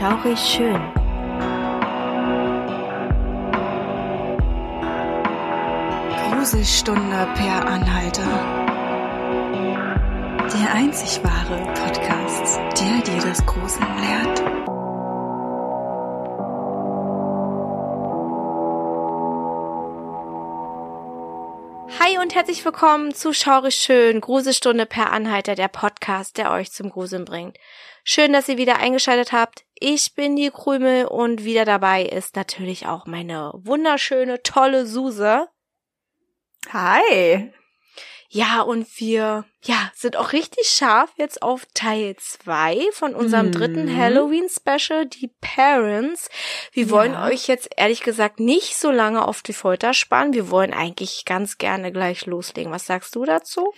Schaurig schön. Gruselstunde per Anhalter. Der einzig wahre Podcast, der dir das Gruseln lehrt. Und herzlich willkommen zu Schaurig Schön, Gruselstunde per Anhalter, der Podcast, der euch zum Gruseln bringt. Schön, dass ihr wieder eingeschaltet habt. Ich bin die Krümel und wieder dabei ist natürlich auch meine wunderschöne, tolle Suse. Hi. Ja, und wir, ja, sind auch richtig scharf jetzt auf Teil zwei von unserem Mhm. dritten Halloween-Special, die Parents. Wir Ja. wollen euch jetzt ehrlich gesagt nicht so lange auf die Folter spannen. Wir wollen eigentlich ganz gerne gleich loslegen. Was sagst du dazu?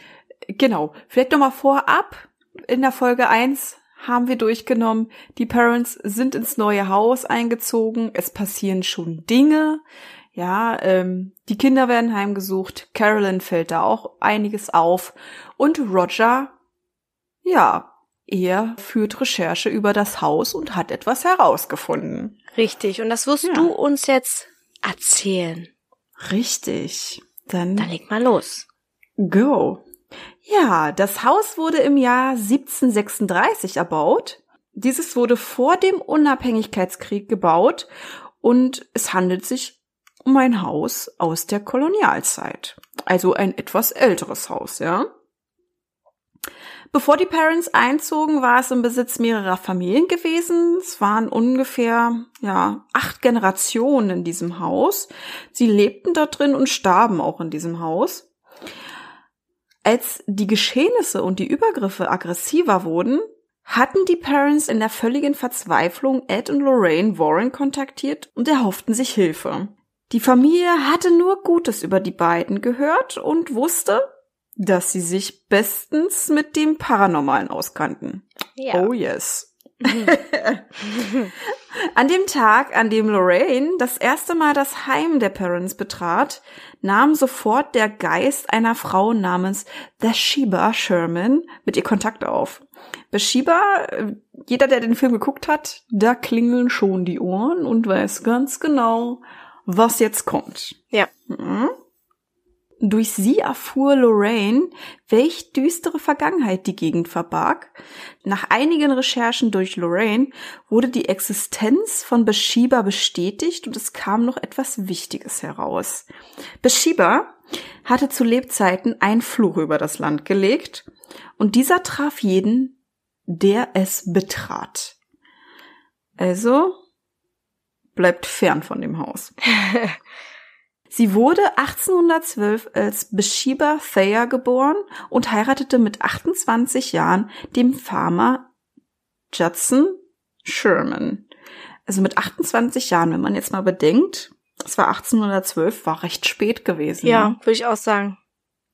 Genau. Vielleicht nochmal vorab. In der Folge 1 haben wir durchgenommen, die Parents sind ins neue Haus eingezogen, es passieren schon Dinge. Ja, ähm, die Kinder werden heimgesucht, Carolyn fällt da auch einiges auf und Roger, ja, er führt Recherche über das Haus und hat etwas herausgefunden. Richtig. Und das wirst Ja. du uns jetzt erzählen. Richtig. Dann Dann leg mal los. Go. Ja, das Haus wurde im Jahr 1736 erbaut. Dieses wurde vor dem Unabhängigkeitskrieg gebaut und es handelt sich um ein Haus aus der Kolonialzeit. Also ein etwas älteres Haus, ja. Bevor die Parents einzogen, war es im Besitz mehrerer Familien gewesen. Es waren ungefähr, ja, acht Generationen in diesem Haus. Sie lebten dort drin und starben auch in diesem Haus. Als die Geschehnisse und die Übergriffe aggressiver wurden, hatten die Parents in der völligen Verzweiflung Ed und Lorraine Warren kontaktiert und erhofften sich Hilfe. Die Familie hatte nur Gutes über die beiden gehört und wusste, dass sie sich bestens mit dem Paranormalen auskannten. Ja. Oh yes. An dem Tag, an dem Lorraine das erste Mal das Heim der Parents betrat, nahm sofort der Geist einer Frau namens Bathsheba Sherman mit ihr Kontakt auf. Bathsheba, äh, jeder, der den Film geguckt hat, da klingeln schon die Ohren und weiß ganz genau, was jetzt kommt. Ja. Mhm. Durch sie erfuhr Lorraine, welch düstere Vergangenheit die Gegend verbarg. Nach einigen Recherchen durch Lorraine wurde die Existenz von Bathsheba bestätigt und es kam noch etwas Wichtiges heraus. Bathsheba hatte zu Lebzeiten ein Fluch über das Land gelegt und dieser traf jeden, der es betrat. Also bleibt fern von dem Haus. Sie wurde 1812 als Bathsheba Thayer geboren und heiratete mit 28 Jahren dem Farmer Judson Sherman. Also mit 28 Jahren, wenn man jetzt mal bedenkt, es war 1812, war recht spät gewesen. Ja, ne? würde ich auch sagen.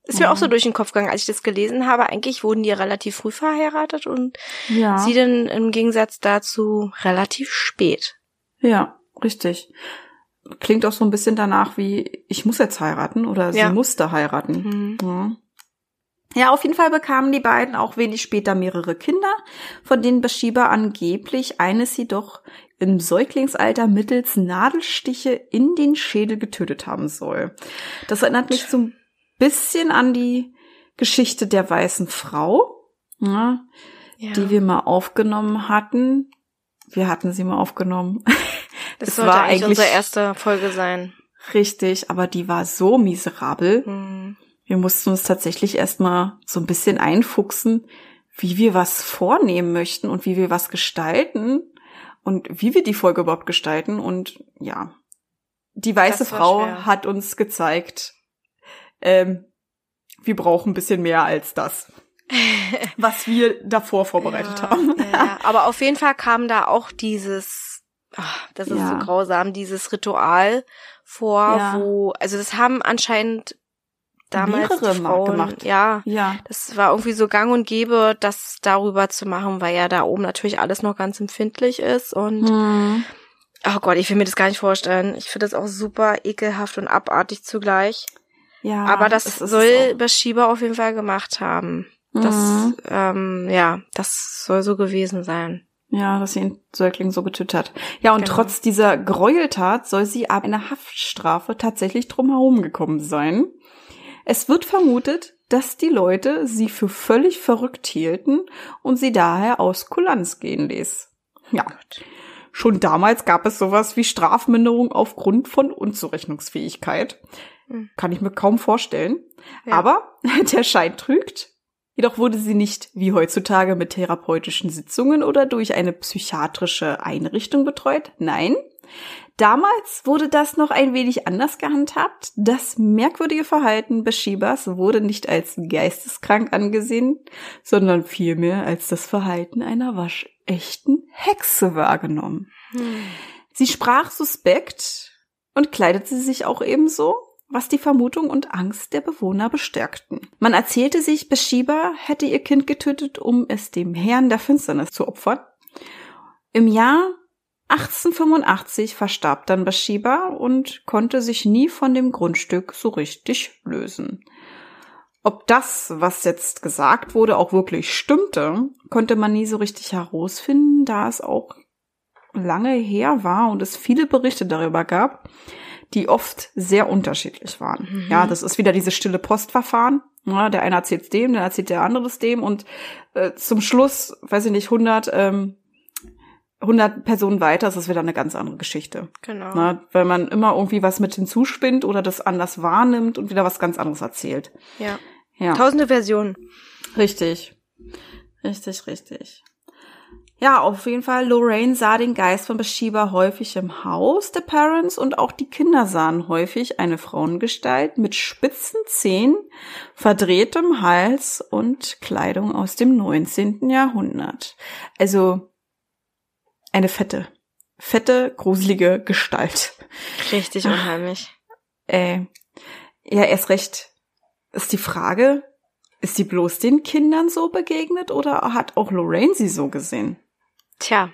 Ist mir auch so Mhm. durch den Kopf gegangen, als ich das gelesen habe. Eigentlich wurden die relativ früh verheiratet und ja. sie dann im Gegensatz dazu relativ spät. Ja, richtig. Klingt auch so ein bisschen danach wie, ich muss jetzt heiraten oder Ja. sie musste heiraten. Mhm. Ja. Ja, auf jeden Fall bekamen die beiden auch wenig später mehrere Kinder, von denen Bathsheba angeblich eines jedoch im Säuglingsalter mittels Nadelstiche in den Schädel getötet haben soll. Das erinnert mich so ein bisschen an die Geschichte der weißen Frau, ja, Ja. die wir mal aufgenommen hatten. Wir hatten sie mal aufgenommen. das sollte war eigentlich unsere erste Folge sein. Richtig, aber die war so miserabel. Hm. Wir mussten uns tatsächlich erstmal so ein bisschen einfuchsen, wie wir was vornehmen möchten und wie wir was gestalten und wie wir die Folge überhaupt gestalten. Und ja, die weiße Frau schwer. hat uns gezeigt, ähm, wir brauchen ein bisschen mehr als das, was wir davor vorbereitet ja, haben. Ja. Aber auf jeden Fall kam da auch dieses, ach, das ist Ja. so grausam, dieses Ritual vor, Ja. wo, also das haben anscheinend damals Mehrere die Frauen, gemacht. ja, Ja, das war irgendwie so gang und gäbe, das darüber zu machen, weil ja da oben natürlich alles noch ganz empfindlich ist und hm. oh Gott, ich will mir das gar nicht vorstellen. Ich finde das auch super ekelhaft und abartig zugleich. ja. Aber das soll. Bathsheba auf jeden Fall gemacht haben. Das, Mhm. ähm, ja, das soll so gewesen sein. Ja, dass sie den Säugling so getötet hat. Ja, und Genau. trotz dieser Gräueltat soll sie ab einer Haftstrafe tatsächlich drumherum gekommen sein. Es wird vermutet, dass die Leute sie für völlig verrückt hielten und sie daher aus Kulanz gehen ließ. Ja. Schon damals gab es sowas wie Strafminderung aufgrund von Unzurechnungsfähigkeit. Hm. Kann ich mir kaum vorstellen. Ja. Aber der Schein trügt. Jedoch wurde sie nicht wie heutzutage mit therapeutischen Sitzungen oder durch eine psychiatrische Einrichtung betreut. Nein. Damals wurde das noch ein wenig anders gehandhabt. Das merkwürdige Verhalten Beschiebers wurde nicht als geisteskrank angesehen, sondern vielmehr als das Verhalten einer waschechten Hexe wahrgenommen. Hm. Sie sprach suspekt und kleidete sich auch ebenso, was die Vermutung und Angst der Bewohner bestärkten. Man erzählte sich, Bathsheba hätte ihr Kind getötet, um es dem Herrn der Finsternis zu opfern. Im Jahr 1885 verstarb dann Bathsheba und konnte sich nie von dem Grundstück so richtig lösen. Ob das, was jetzt gesagt wurde, auch wirklich stimmte, konnte man nie so richtig herausfinden, da es auch lange her war und es viele Berichte darüber gab, die oft sehr unterschiedlich waren. Mhm. Ja, das ist wieder dieses stille Postverfahren. Ja, der eine erzählt dem, dann erzählt der andere es dem und äh, zum Schluss, weiß ich nicht, 100, ähm, 100 Personen weiter ist es wieder eine ganz andere Geschichte. Genau. Ne? Weil man immer irgendwie was mit hinzuspinnt oder das anders wahrnimmt und wieder was ganz anderes erzählt. Ja. Ja. Tausende Versionen. Richtig. Richtig, richtig. Ja, auf jeden Fall, Lorraine sah den Geist von Bathsheba häufig im Haus der Parents und auch die Kinder sahen häufig eine Frauengestalt mit spitzen Zähnen, verdrehtem Hals und Kleidung aus dem 19. Jahrhundert. Also eine fette, fette, gruselige Gestalt. Richtig unheimlich. Äh, ja, erst recht ist die Frage, ist sie bloß den Kindern so begegnet oder hat auch Lorraine sie so gesehen? Tja,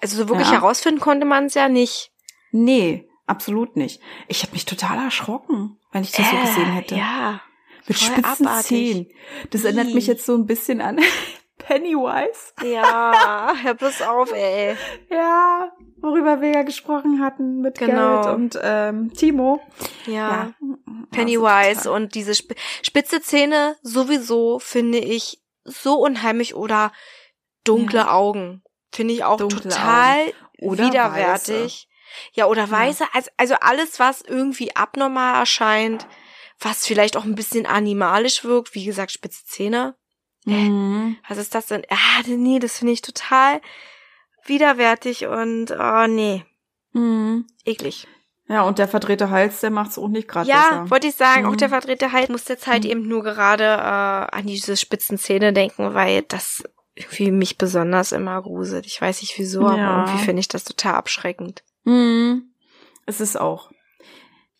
also so wirklich Ja. herausfinden konnte man es ja nicht. Nee, absolut nicht. Ich habe mich total erschrocken, wenn ich das so Äh, gesehen hätte. Ja. Mit voll spitzen abartig. Zähnen. Das erinnert Ih. mich jetzt so ein bisschen an Pennywise. Ja, hör bloß auf, ey. Ja, worüber wir ja gesprochen hatten mit Genau. Garrett und ähm, Timo. Ja. Also Pennywise total. und diese sp spitze Zähne sowieso finde ich so unheimlich oder dunkle Augen. Finde ich auch Dunkle total Oder widerwärtig. Ja, oder Ja. weiße, also, also alles, was irgendwie abnormal erscheint, was vielleicht auch ein bisschen animalisch wirkt, wie gesagt, spitze Zähne. Mhm. Was ist das denn? Ah, nee, das finde ich total widerwärtig und oh nee, Mhm. eklig. Ja, und der verdrehte Hals, der macht's auch nicht gerade Ja, besser. wollte ich sagen, auch Mhm. der verdrehte Halt muss jetzt halt Mhm. eben nur gerade äh, an diese spitzen Zähne denken, weil das irgendwie mich besonders immer gruselt. Ich weiß nicht wieso, aber Ja. irgendwie finde ich das total abschreckend. Mhm. Es ist auch.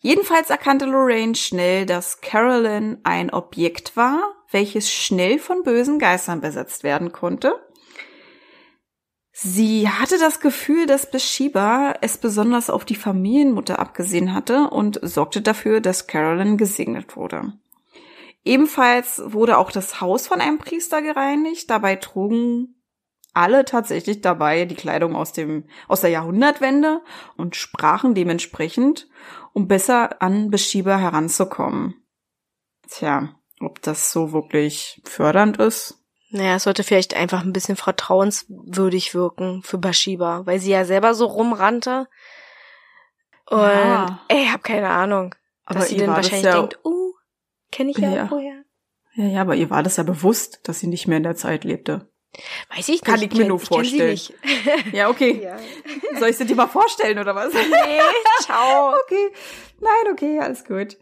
Jedenfalls erkannte Lorraine schnell, dass Carolyn ein Objekt war, welches schnell von bösen Geistern besetzt werden konnte. Sie hatte das Gefühl, dass Bathsheba es besonders auf die Familienmutter abgesehen hatte und sorgte dafür, dass Carolyn gesegnet wurde. Ebenfalls wurde auch das Haus von einem Priester gereinigt. Dabei trugen alle tatsächlich dabei die Kleidung aus dem, aus der Jahrhundertwende und sprachen dementsprechend, um besser an Beschieber heranzukommen. Tja, ob das so wirklich fördernd ist? Naja, es sollte vielleicht einfach ein bisschen vertrauenswürdig wirken für Bashiba, weil sie ja selber so rumrannte. Und Ja. ey, hab keine Ahnung. Aber dass sie dann wahrscheinlich ja- denkt, uh, kenne ich ja, Ja. irgendwoher. Ja, ja, aber ihr war das ja bewusst, dass sie nicht mehr in der Zeit lebte. Weiß ich nicht. Kann ich mir kenn- nur vorstellen. nicht. Ja, okay. ja. Soll ich sie dir mal vorstellen oder was? Nee, ciao. Okay. Nein, okay, alles gut.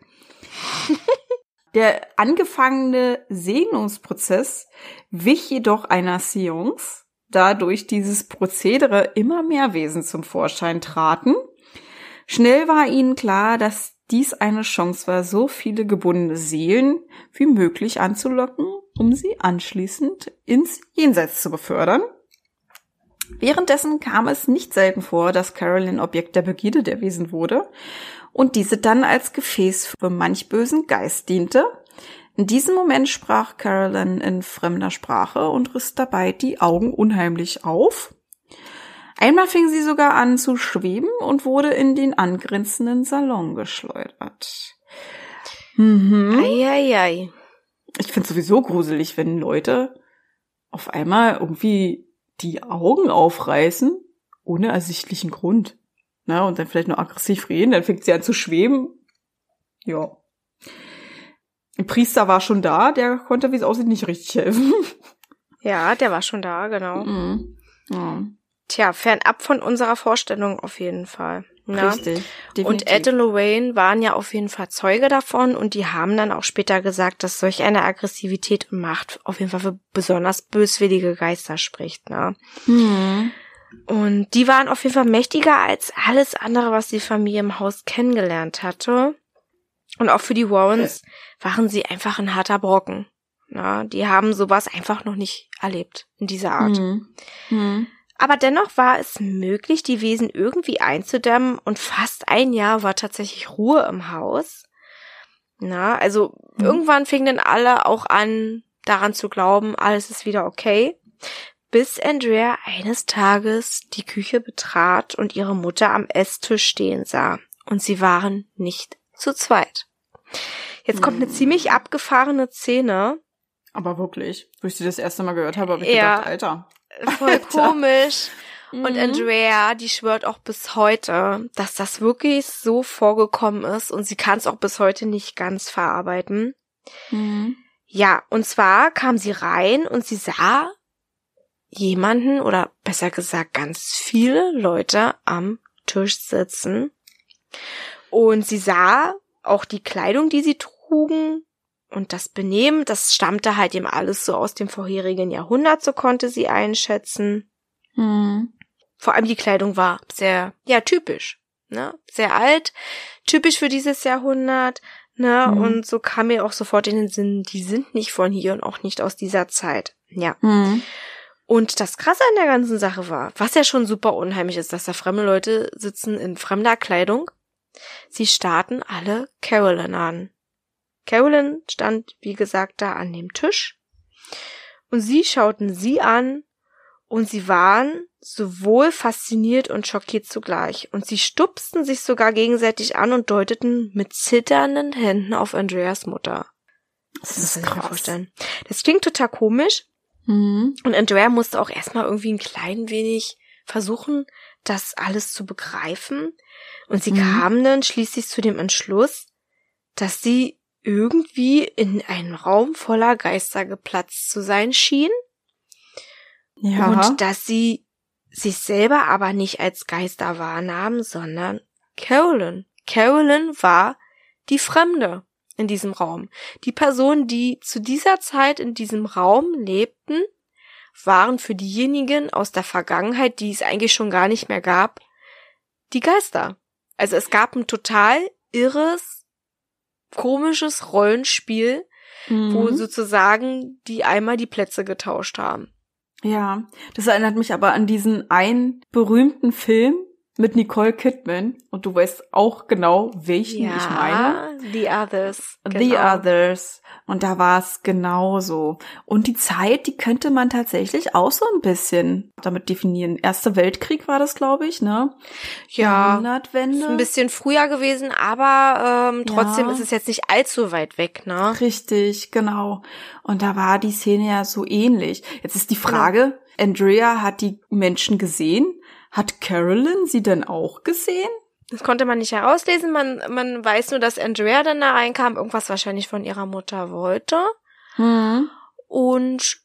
Der angefangene Segnungsprozess wich jedoch einer Seance, da durch dieses Prozedere immer mehr Wesen zum Vorschein traten. Schnell war ihnen klar, dass dies eine Chance war, so viele gebundene Seelen wie möglich anzulocken, um sie anschließend ins Jenseits zu befördern. Währenddessen kam es nicht selten vor, dass Carolyn Objekt der Begierde der Wesen wurde und diese dann als Gefäß für manch bösen Geist diente. In diesem Moment sprach Carolyn in fremder Sprache und riss dabei die Augen unheimlich auf. Einmal fing sie sogar an zu schweben und wurde in den angrenzenden Salon geschleudert. Mhm. Eieiei. Ich finde sowieso gruselig, wenn Leute auf einmal irgendwie die Augen aufreißen, ohne ersichtlichen Grund. Na, und dann vielleicht nur aggressiv reden, dann fängt sie an zu schweben. Ja. Ein Priester war schon da, der konnte, wie es aussieht, nicht richtig helfen. Ja, der war schon da, genau. Mhm. Ja. Tja, fernab von unserer Vorstellung auf jeden Fall. Ja. Richtig. Und Ed und Lorraine waren ja auf jeden Fall Zeuge davon und die haben dann auch später gesagt, dass solch eine Aggressivität und Macht auf jeden Fall für besonders böswillige Geister spricht. Ne? Mhm. Und die waren auf jeden Fall mächtiger als alles andere, was die Familie im Haus kennengelernt hatte. Und auch für die Warrens waren sie einfach ein harter Brocken. Na, die haben sowas einfach noch nicht erlebt in dieser Art. Mhm. Mhm. Aber dennoch war es möglich, die Wesen irgendwie einzudämmen und fast ein Jahr war tatsächlich Ruhe im Haus. Na, also Mhm. irgendwann fingen dann alle auch an, daran zu glauben, alles ist wieder okay. Bis Andrea eines Tages die Küche betrat und ihre Mutter am Esstisch stehen sah. Und sie waren nicht zu zweit. Jetzt kommt eine Mhm. ziemlich abgefahrene Szene. Aber wirklich, wo ich sie das erste Mal gehört habe, habe ich Ja. gedacht, Alter. Voll Alter. komisch. Und Mhm. Andrea, die schwört auch bis heute, dass das wirklich so vorgekommen ist und sie kann es auch bis heute nicht ganz verarbeiten. Mhm. Ja, und zwar kam sie rein und sie sah jemanden oder besser gesagt ganz viele Leute am Tisch sitzen. Und sie sah auch die Kleidung, die sie trugen und das Benehmen, das stammte halt eben alles so aus dem vorherigen Jahrhundert, so konnte sie einschätzen. Mhm. Vor allem die Kleidung war sehr, ja, typisch, ne? Sehr alt, typisch für dieses Jahrhundert, ne? Mhm. Und so kam mir auch sofort in den Sinn, die sind nicht von hier und auch nicht aus dieser Zeit. Ja. Mhm. Und das Krasse an der ganzen Sache war, was ja schon super unheimlich ist, dass da fremde Leute sitzen in fremder Kleidung. Sie starrten alle Carolyn an. Carolyn stand, wie gesagt, da an dem Tisch. Und sie schauten sie an und sie waren sowohl fasziniert und schockiert zugleich. Und sie stupsten sich sogar gegenseitig an und deuteten mit zitternden Händen auf Andreas Mutter. Das muss ist man sich mal krass. vorstellen. Das klingt total komisch, Mhm. und Andrea musste auch erstmal irgendwie ein klein wenig versuchen, das alles zu begreifen. Und sie Mhm. kam dann schließlich zu dem Entschluss, dass sie irgendwie in einen Raum voller Geister geplatzt zu sein schien Ja. und dass sie sich selber aber nicht als Geister wahrnahm, sondern Carolyn. Carolyn war die Fremde in diesem Raum. Die Personen, die zu dieser Zeit in diesem Raum lebten, waren für diejenigen aus der Vergangenheit, die es eigentlich schon gar nicht mehr gab, die Geister. Also es gab ein total irres, komisches Rollenspiel, mhm. wo sozusagen die einmal die Plätze getauscht haben. Ja, das erinnert mich aber an diesen einen berühmten Film mit Nicole Kidman. Und du weißt auch genau, welchen ich meine. The Others. The genau. Others. Und da war es genauso. Und die Zeit, die könnte man tatsächlich auch so ein bisschen damit definieren. Erster Weltkrieg war das, glaube ich, ne? Ja, Jahrhundertwende. ist ein bisschen früher gewesen, aber ähm, trotzdem Ja. ist es jetzt nicht allzu weit weg, ne? Richtig, genau. Und da war die Szene ja so ähnlich. Jetzt ist die Frage, Andrea hat die Menschen gesehen. Hat Carolyn sie denn auch gesehen? Das konnte man nicht herauslesen. Man, man weiß nur, dass Andrea dann da reinkam, irgendwas wahrscheinlich von ihrer Mutter wollte. Hm. Und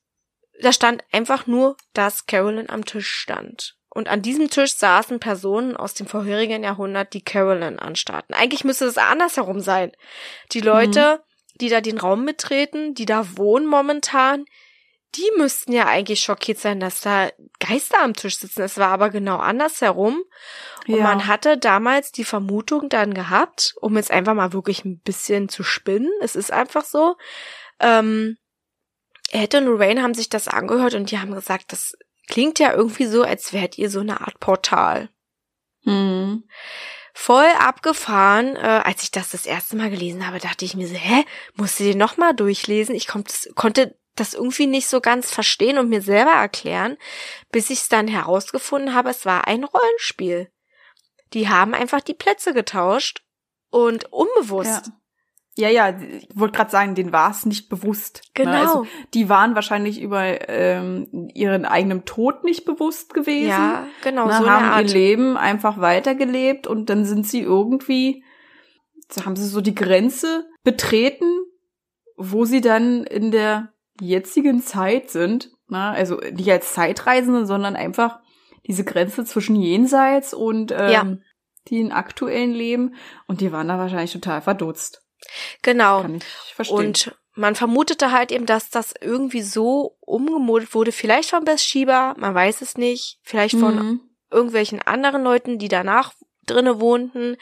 da stand einfach nur, dass Carolyn am Tisch stand. Und an diesem Tisch saßen Personen aus dem vorherigen Jahrhundert, die Carolyn anstarrten. Eigentlich müsste es andersherum sein. Die Leute, die da den Raum betreten, die da wohnen momentan, die müssten ja eigentlich schockiert sein, dass da Geister am Tisch sitzen. Es war aber genau andersherum. Und Ja. man hatte damals die Vermutung dann gehabt, um jetzt einfach mal wirklich ein bisschen zu spinnen, es ist einfach so, ähm, Ed und Lorraine haben sich das angehört und die haben gesagt, das klingt ja irgendwie so, als wärt ihr so eine Art Portal. Hm. Voll abgefahren. Äh, als ich das das erste Mal gelesen habe, dachte ich mir so, hä, musst du den nochmal durchlesen? Ich konnt, konnte das irgendwie nicht so ganz verstehen und mir selber erklären, bis ich es dann herausgefunden habe, es war ein Rollenspiel. Die haben einfach die Plätze getauscht und unbewusst. Ja. Ja, ja, ich wollte gerade sagen, denen war es nicht bewusst. Genau. Ne? Also, die waren wahrscheinlich über ähm, ihren eigenen Tod nicht bewusst gewesen. Ja, genau, ne? so haben ihr Leben einfach weitergelebt und dann sind sie irgendwie, haben sie so die Grenze betreten, wo sie dann in der jetzigen Zeit sind. Ne? Also nicht als Zeitreisende, sondern einfach diese Grenze zwischen Jenseits und ähm, Ja. den aktuellen Leben. Und die waren da wahrscheinlich total verdutzt. Genau. Kann ich verstehen. Und man vermutete halt eben, dass das irgendwie so umgemodelt wurde, vielleicht von Bess Schieber, man weiß es nicht, vielleicht von Mhm. irgendwelchen anderen Leuten, die danach drinne wohnten,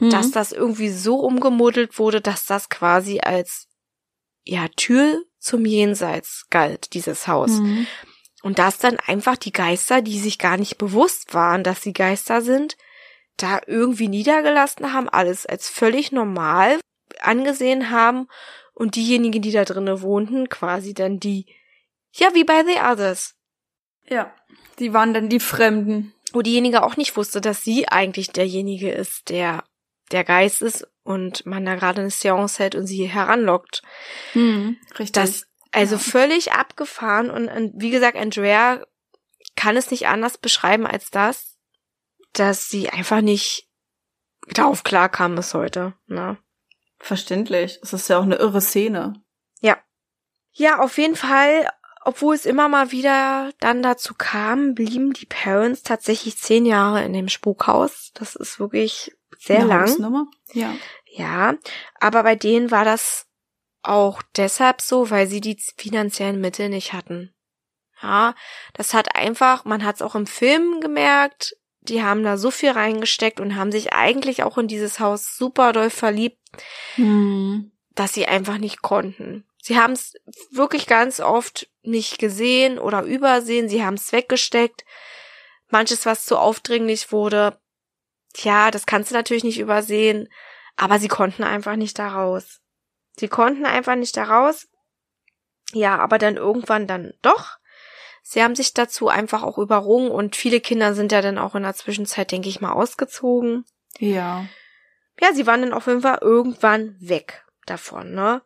Mhm. dass das irgendwie so umgemodelt wurde, dass das quasi als ja Tür zum Jenseits galt, dieses Haus. Mhm. Und dass dann einfach die Geister, die sich gar nicht bewusst waren, dass sie Geister sind, da irgendwie niedergelassen haben, alles als völlig normal angesehen haben und diejenigen, die da drinnen wohnten, quasi dann die, ja, wie bei The Others, Ja. Die waren dann die Fremden. wo diejenige auch nicht wusste, dass sie eigentlich derjenige ist, der der Geist ist und man da gerade eine Seance hält und sie heranlockt. Mhm. Richtig. Das, also Ja. völlig abgefahren und, und wie gesagt, Andrea kann es nicht anders beschreiben als das, dass sie einfach nicht darauf klarkam bis heute. Ne? Verständlich. Es ist ja auch eine irre Szene. Ja, auf jeden Fall, obwohl es immer mal wieder dann dazu kam, blieben die Parents tatsächlich zehn Jahre in dem Spukhaus. Das ist wirklich sehr lang. Hausnummer. Ja. Ja, aber bei denen war das auch deshalb so, weil sie die finanziellen Mittel nicht hatten. Ja, das hat einfach, man hat es auch im Film gemerkt, die haben da so viel reingesteckt und haben sich eigentlich auch in dieses Haus super doll verliebt, Mhm. dass sie einfach nicht konnten. Sie haben es wirklich ganz oft nicht gesehen oder übersehen, sie haben es weggesteckt. Manches, was zu aufdringlich wurde, tja, das kannst du natürlich nicht übersehen, aber sie konnten einfach nicht da raus. Sie konnten einfach nicht da raus. Ja, aber dann irgendwann dann doch. Sie haben sich dazu einfach auch überrungen und viele Kinder sind ja dann auch in der Zwischenzeit, denke ich mal, ausgezogen Ja. ja, sie waren dann auf jeden Fall irgendwann weg davon, ne?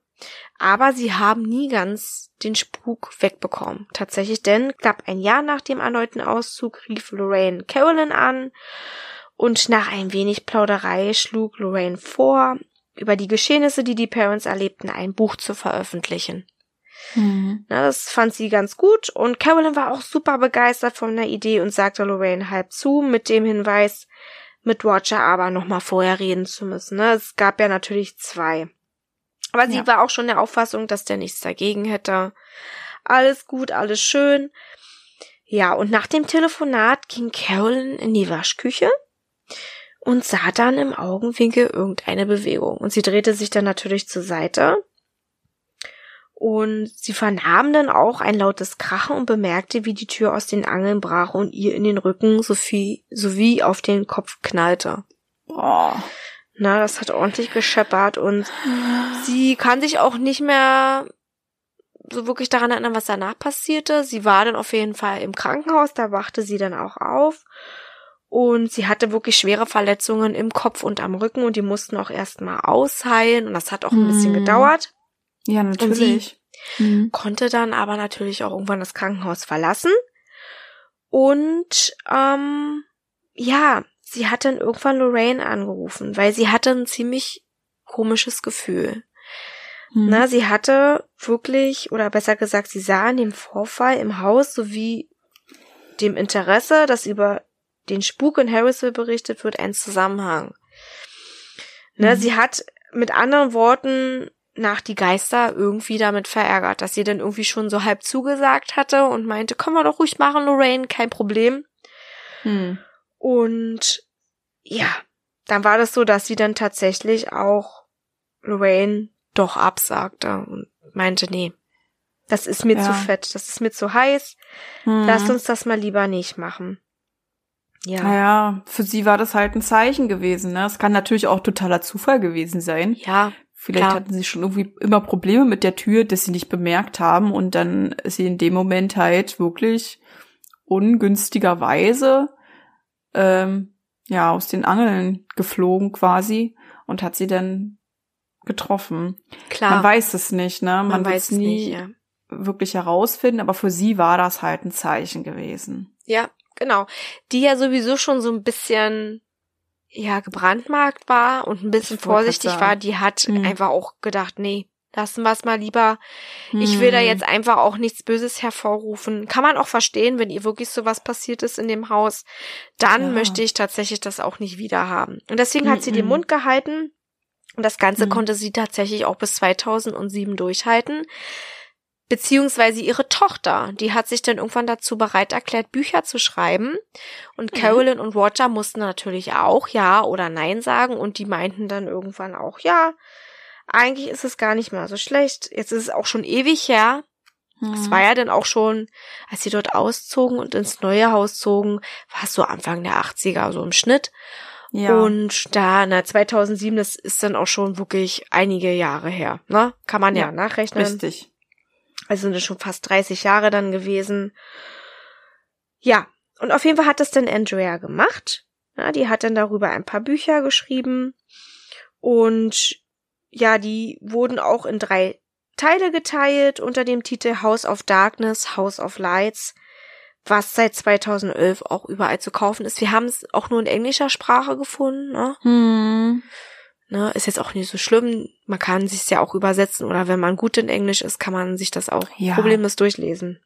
Aber sie haben nie ganz den Spuk wegbekommen. Tatsächlich, denn knapp ein Jahr nach dem erneuten Auszug rief Lorraine Carolyn an und nach ein wenig Plauderei schlug Lorraine vor, über die Geschehnisse, die die Parents erlebten, ein Buch zu veröffentlichen. Mhm. Na, das fand sie ganz gut und Carolyn war auch super begeistert von der Idee und sagte Lorraine halb zu mit dem Hinweis, mit Roger aber nochmal vorher reden zu müssen. Ne? Es gab ja natürlich zwei. Aber sie Ja. war auch schon der Auffassung, dass der nichts dagegen hätte. Alles gut, alles schön. Ja, und nach dem Telefonat ging Carolyn in die Waschküche und sah dann im Augenwinkel irgendeine Bewegung. Und sie drehte sich dann natürlich zur Seite. Und sie vernahm dann auch ein lautes Krachen und bemerkte, wie die Tür aus den Angeln brach und ihr in den Rücken sowie, sowie auf den Kopf knallte. Boah. Na, das hat ordentlich gescheppert und sie kann sich auch nicht mehr so wirklich daran erinnern, was danach passierte. Sie war dann auf jeden Fall im Krankenhaus, da wachte sie dann auch auf. Und sie hatte wirklich schwere Verletzungen im Kopf und am Rücken und die mussten auch erstmal ausheilen und das hat auch ein bisschen Mhm. gedauert. Ja, natürlich. Mhm. Konnte dann aber natürlich auch irgendwann das Krankenhaus verlassen. Und ähm, ja, sie hat dann irgendwann Lorraine angerufen, weil sie hatte ein ziemlich komisches Gefühl. Mhm. Na, sie hatte wirklich, oder besser gesagt, sie sah in dem Vorfall im Haus sowie dem Interesse, das über den Spuk in Harrisville berichtet wird, einen Zusammenhang. Ne, Mhm. Sie hat mit anderen Worten nach die Geister irgendwie damit verärgert, dass sie dann irgendwie schon so halb zugesagt hatte und meinte, können wir doch ruhig machen, Lorraine, kein Problem. Mhm. Und ja, dann war das so, dass sie dann tatsächlich auch Lorraine doch absagte und meinte, nee, das ist mir Ja. zu fett, das ist mir zu heiß, Mhm. lasst uns das mal lieber nicht machen. Ja, Naja, für sie war das halt ein Zeichen gewesen. Ne? Es kann natürlich auch totaler Zufall gewesen sein. ja, Vielleicht Klar. hatten sie schon irgendwie immer Probleme mit der Tür, dass sie nicht bemerkt haben und dann ist sie in dem Moment halt wirklich ungünstigerweise ähm, ja aus den Angeln geflogen quasi und hat sie dann getroffen. Klar. Man weiß es nicht, ne? Man, man weiß es es nie nicht, ja. wirklich herausfinden, aber für sie war das halt ein Zeichen gewesen. Ja, genau. Die ja sowieso schon so ein bisschen ja gebrandmarkt war und ein bisschen vorsichtig war, die hat Hm. einfach auch gedacht, nee, lassen wir es mal lieber. Ich will da Hm. jetzt einfach auch nichts Böses hervorrufen. Kann man auch verstehen, wenn ihr wirklich sowas passiert ist in dem Haus, dann Ja. möchte ich tatsächlich das auch nicht wieder haben. Und deswegen hat sie den. Mund gehalten. Und das Ganze Mhm. konnte sie tatsächlich auch bis 2007 durchhalten. Beziehungsweise ihre Tochter, die hat sich dann irgendwann dazu bereit erklärt, Bücher zu schreiben. Und Mhm. Carolyn und Roger mussten natürlich auch Ja oder Nein sagen. Und die meinten dann irgendwann auch, ja, eigentlich ist es gar nicht mehr so schlecht. Jetzt ist es auch schon ewig her. Es Mhm. war ja dann auch schon, als sie dort auszogen und ins neue Haus zogen, war es so Anfang der 80er, so im Schnitt. ja. Und da, na, 2007, das ist dann auch schon wirklich einige Jahre her, ne? Kann man ja, Ja, nachrechnen. richtig. Also sind es schon fast 30 Jahre dann gewesen. Ja, und auf jeden Fall hat das dann Andrea gemacht. Ja, die hat dann darüber ein paar Bücher geschrieben. Und ja, die wurden auch in drei Teile geteilt unter dem Titel House of Darkness, House of Lights, was seit 2011 auch überall zu kaufen ist. Wir haben es auch nur in englischer Sprache gefunden. Ne? Hm. Ne, ist jetzt auch nicht so schlimm. Man kann sich ja auch übersetzen oder wenn man gut in Englisch ist, kann man sich das auch Ja. problemlos durchlesen.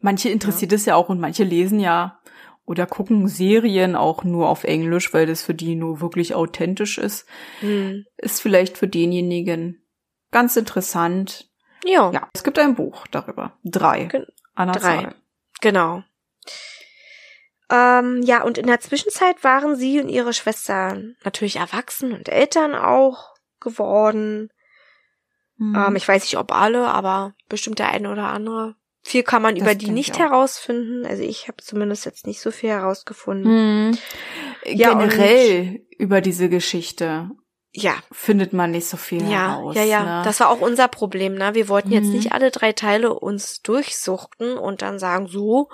Manche interessiert es ja auch und manche lesen ja oder gucken Serien auch nur auf Englisch, weil das für die nur wirklich authentisch ist. Hm. Ist vielleicht für denjenigen ganz interessant. Ja, Ja, es gibt ein Buch darüber. Drei. Gen- An der drei. Zahl. genau. Ähm, ja, und in der Zwischenzeit waren sie und ihre Schwester natürlich erwachsen und Eltern auch geworden. Hm. Ähm, ich weiß nicht, ob alle, aber bestimmt der eine oder andere. Viel kann man Das über die nicht herausfinden. Also ich habe zumindest jetzt nicht so viel herausgefunden. Hm. Ja, Generell über diese Geschichte Ja, findet man nicht so viel Ja, heraus. ja, ja. Ne? Das war auch unser Problem, ne? Wir wollten jetzt Mhm. nicht alle drei Teile uns durchsuchten und dann sagen, so,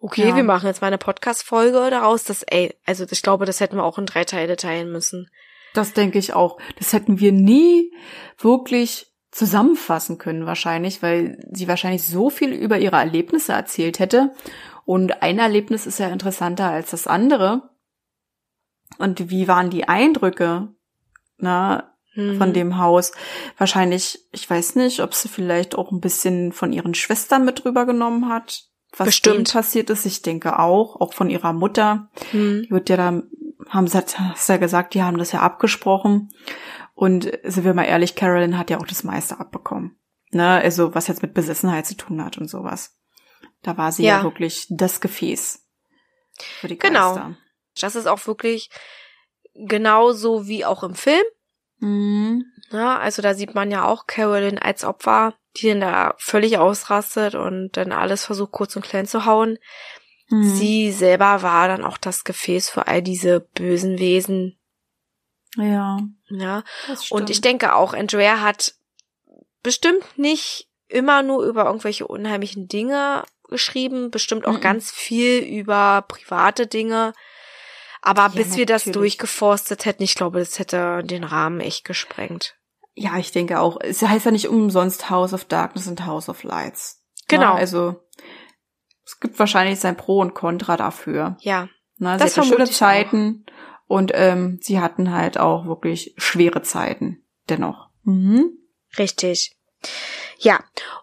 okay, Ja. wir machen jetzt mal eine Podcast-Folge daraus. Das, ey, also ich glaube, das hätten wir auch in drei Teile teilen müssen. Das denke ich auch. Das hätten wir nie wirklich zusammenfassen können wahrscheinlich, weil sie wahrscheinlich so viel über ihre Erlebnisse erzählt hätte. Und ein Erlebnis ist ja interessanter als das andere. Und wie waren die Eindrücke na, Mhm. von dem Haus? Wahrscheinlich, ich weiß nicht, ob sie vielleicht auch ein bisschen von ihren Schwestern mit rübergenommen hat. Was Bestimmt. passiert ist, ich denke auch, auch von ihrer Mutter. Mhm. Die wird ja da, haben sie, hast ja gesagt, die haben das ja abgesprochen. Und sind wir mal ehrlich, Carolyn hat ja auch das meiste abbekommen. Ne, also was jetzt mit Besessenheit zu tun hat und sowas. Da war sie ja, Ja. wirklich das Gefäß für die Genau. Geister. Das ist auch wirklich genauso wie auch im Film. Mhm. Ne? Also da sieht man ja auch Carolyn als Opfer, die dann da völlig ausrastet und dann alles versucht kurz und klein zu hauen. Mhm. Sie selber war dann auch das Gefäß für all diese bösen Wesen. Ja, Ja. das. Und ich denke auch, Andrea hat bestimmt nicht immer nur über irgendwelche unheimlichen Dinge geschrieben, bestimmt auch Mhm. ganz viel über private Dinge. Aber Ja, bis wir das natürlich. durchgeforstet hätten, ich glaube, das hätte den Rahmen echt gesprengt. Ja, ich denke auch. Es heißt ja nicht umsonst House of Darkness und House of Lights. Genau. Na, also es gibt wahrscheinlich sein Pro und Contra dafür. Ja, Na, Das sie hatte schöne Zeiten und ähm, sie hatten halt auch wirklich schwere Zeiten dennoch. Mhm. richtig. Ja.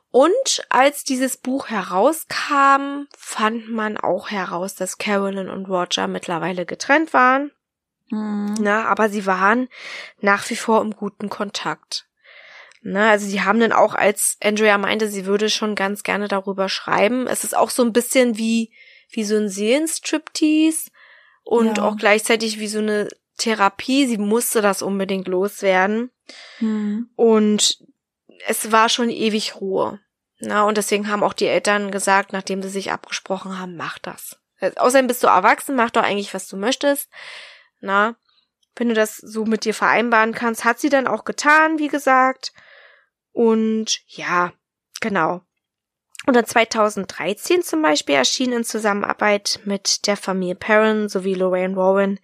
Und als dieses Buch herauskam, fand man auch heraus, dass Carolyn und Roger mittlerweile getrennt waren. Mhm. Na, aber sie waren nach wie vor im guten Kontakt. Na, also sie haben dann auch, als Andrea meinte, sie würde schon ganz gerne darüber schreiben. Es ist auch so ein bisschen wie, wie so ein Seelenstriptease und Ja. auch gleichzeitig wie so eine Therapie. Sie musste das unbedingt loswerden. Mhm. Und es war schon ewig Ruhe. Na, und deswegen haben auch die Eltern gesagt, nachdem sie sich abgesprochen haben, mach das. Äh, Außerdem bist du erwachsen, mach doch eigentlich, was du möchtest. Na, wenn du das so mit dir vereinbaren kannst. Hat sie dann auch getan, wie gesagt. Und ja, genau. Und dann 2013 zum Beispiel erschien in Zusammenarbeit mit der Familie Perrin sowie Lorraine Warren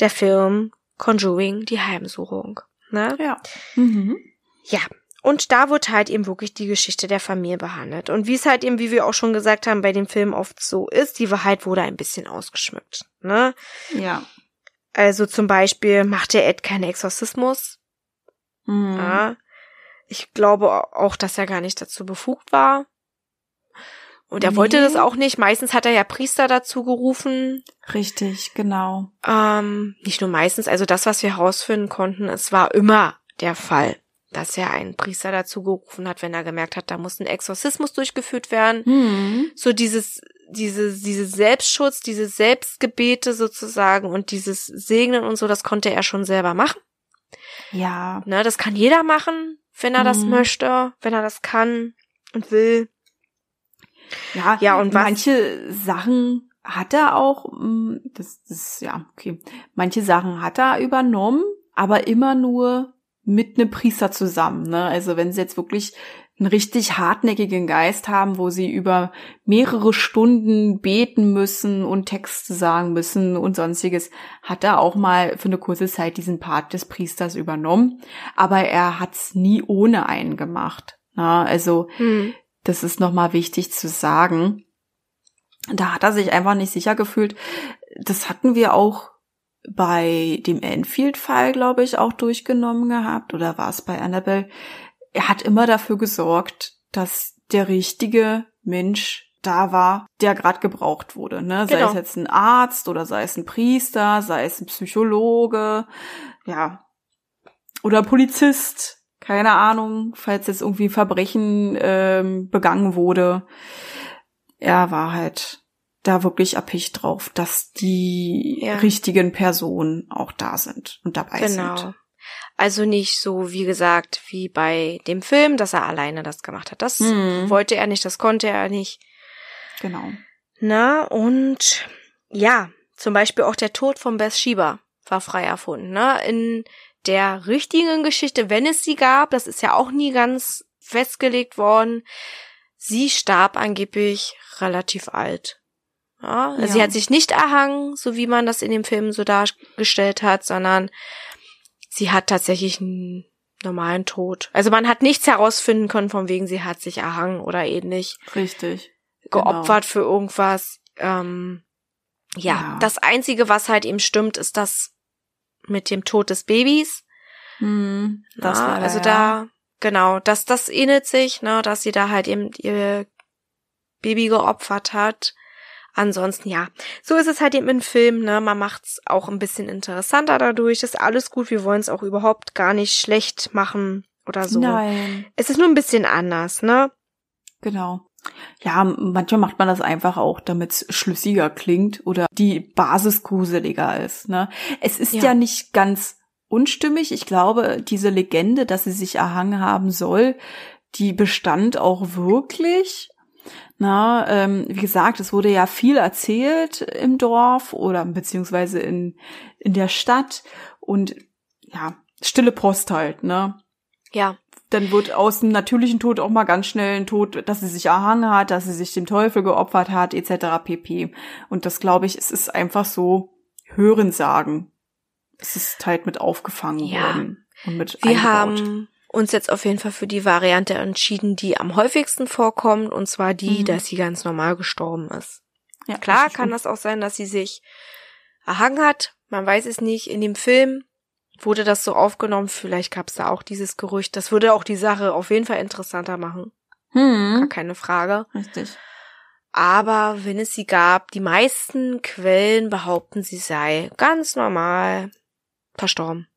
der Film Conjuring, die Heimsuchung. Ne? Ja. Mhm. Ja. Und da wird halt eben wirklich die Geschichte der Familie behandelt. Und wie es halt eben, wie wir auch schon gesagt haben, bei dem Film oft so ist, die Wahrheit wurde ein bisschen ausgeschmückt. Ne? Ja. Also zum Beispiel macht der Ed keinen Exorzismus. Mhm. Ja. Ich glaube auch, dass er gar nicht dazu befugt war. Und er Nee. wollte das auch nicht. Meistens hat er ja Priester dazu gerufen. Richtig, genau. Ähm, nicht nur meistens, also das, was wir herausfinden konnten, es war immer der Fall, dass er einen Priester dazu gerufen hat, wenn er gemerkt hat, da muss ein Exorzismus durchgeführt werden. Mhm. So dieses, diese, diese Selbstschutz, diese Selbstgebete sozusagen und dieses Segnen und so, das konnte er schon selber machen. Ja. Ne, das kann jeder machen, wenn er das Mhm. möchte, wenn er das kann und will. Ja, Ja, und was- manche Sachen hat er auch, mm, das, das ist ja, okay. Manche Sachen hat er übernommen, aber immer nur mit einem Priester zusammen. Ne? Also wenn sie jetzt wirklich einen richtig hartnäckigen Geist haben, wo sie über mehrere Stunden beten müssen und Texte sagen müssen und sonstiges, hat er auch mal für eine kurze Zeit diesen Part des Priesters übernommen. Aber er hat's nie ohne einen gemacht. Na, also Hm. das ist nochmal wichtig zu sagen. Da hat er sich einfach nicht sicher gefühlt. Das hatten wir auch bei dem Enfield-Fall, glaube ich, auch durchgenommen gehabt. Oder war es bei Annabelle? Er hat immer dafür gesorgt, dass der richtige Mensch da war, der gerade gebraucht wurde. Ne? Sei Genau. es jetzt ein Arzt oder sei es ein Priester, sei es ein Psychologe, ja. Oder Polizist, keine Ahnung, falls jetzt irgendwie ein Verbrechen ähm, begangen wurde. Er war halt da wirklich erpicht drauf, dass die Ja. richtigen Personen auch da sind und dabei Genau. sind. Also nicht so, wie gesagt, wie bei dem Film, dass er alleine das gemacht hat. Das Mhm. wollte er nicht, das konnte er nicht. Genau. Na, und ja, zum Beispiel auch der Tod von Bathsheba war frei erfunden. Ne? In der richtigen Geschichte, wenn es sie gab, das ist ja auch nie ganz festgelegt worden, sie starb angeblich relativ alt. Ja, also Ja. Sie hat sich nicht erhangen, so wie man das in dem Film so dargestellt hat, sondern sie hat tatsächlich einen normalen Tod. Also man hat nichts herausfinden können, von wegen sie hat sich erhangen oder ähnlich Richtig. Genau. geopfert für irgendwas. Ähm, ja, Ja. das Einzige, was halt eben stimmt, ist das mit dem Tod des Babys. Hm, das Ja, war also ja. da, genau, das, das ähnelt sich, ne, dass sie da halt eben ihr Baby geopfert hat. Ansonsten, ja, so ist es halt eben im Film, ne, man macht's auch ein bisschen interessanter dadurch, ist alles gut, wir wollen es auch überhaupt gar nicht schlecht machen oder so. Nein, Es ist nur ein bisschen anders, ne? genau. Ja, manchmal macht man das einfach auch, damit es schlüssiger klingt oder die Basis gruseliger ist. Ne? Es ist Ja. ja. nicht ganz unstimmig. Ich glaube, diese Legende, dass sie sich erhangen haben soll, die bestand auch wirklich. Na, ähm, wie gesagt, es wurde ja viel erzählt im Dorf oder beziehungsweise in, in der Stadt und ja, stille Post halt, ne? Ja, dann wird aus dem natürlichen Tod auch mal ganz schnell ein Tod, dass sie sich erhangen hat, dass sie sich dem Teufel geopfert hat, etc. pp. Und das glaube ich, es ist einfach so Hörensagen. Es ist halt mit aufgefangen Ja. worden und mit Wir eingebaut. haben uns jetzt auf jeden Fall für die Variante entschieden, die am häufigsten vorkommt, und zwar die, Mhm. dass sie ganz normal gestorben ist. ja, Klar richtig. kann das auch sein, dass sie sich erhangen hat. Man weiß es nicht. In dem Film wurde das so aufgenommen. Vielleicht gab es da auch dieses Gerücht. Das würde auch die Sache auf jeden Fall interessanter machen. Gar Hm, keine Frage. richtig. Aber wenn es sie gab, die meisten Quellen behaupten, sie sei ganz normal verstorben.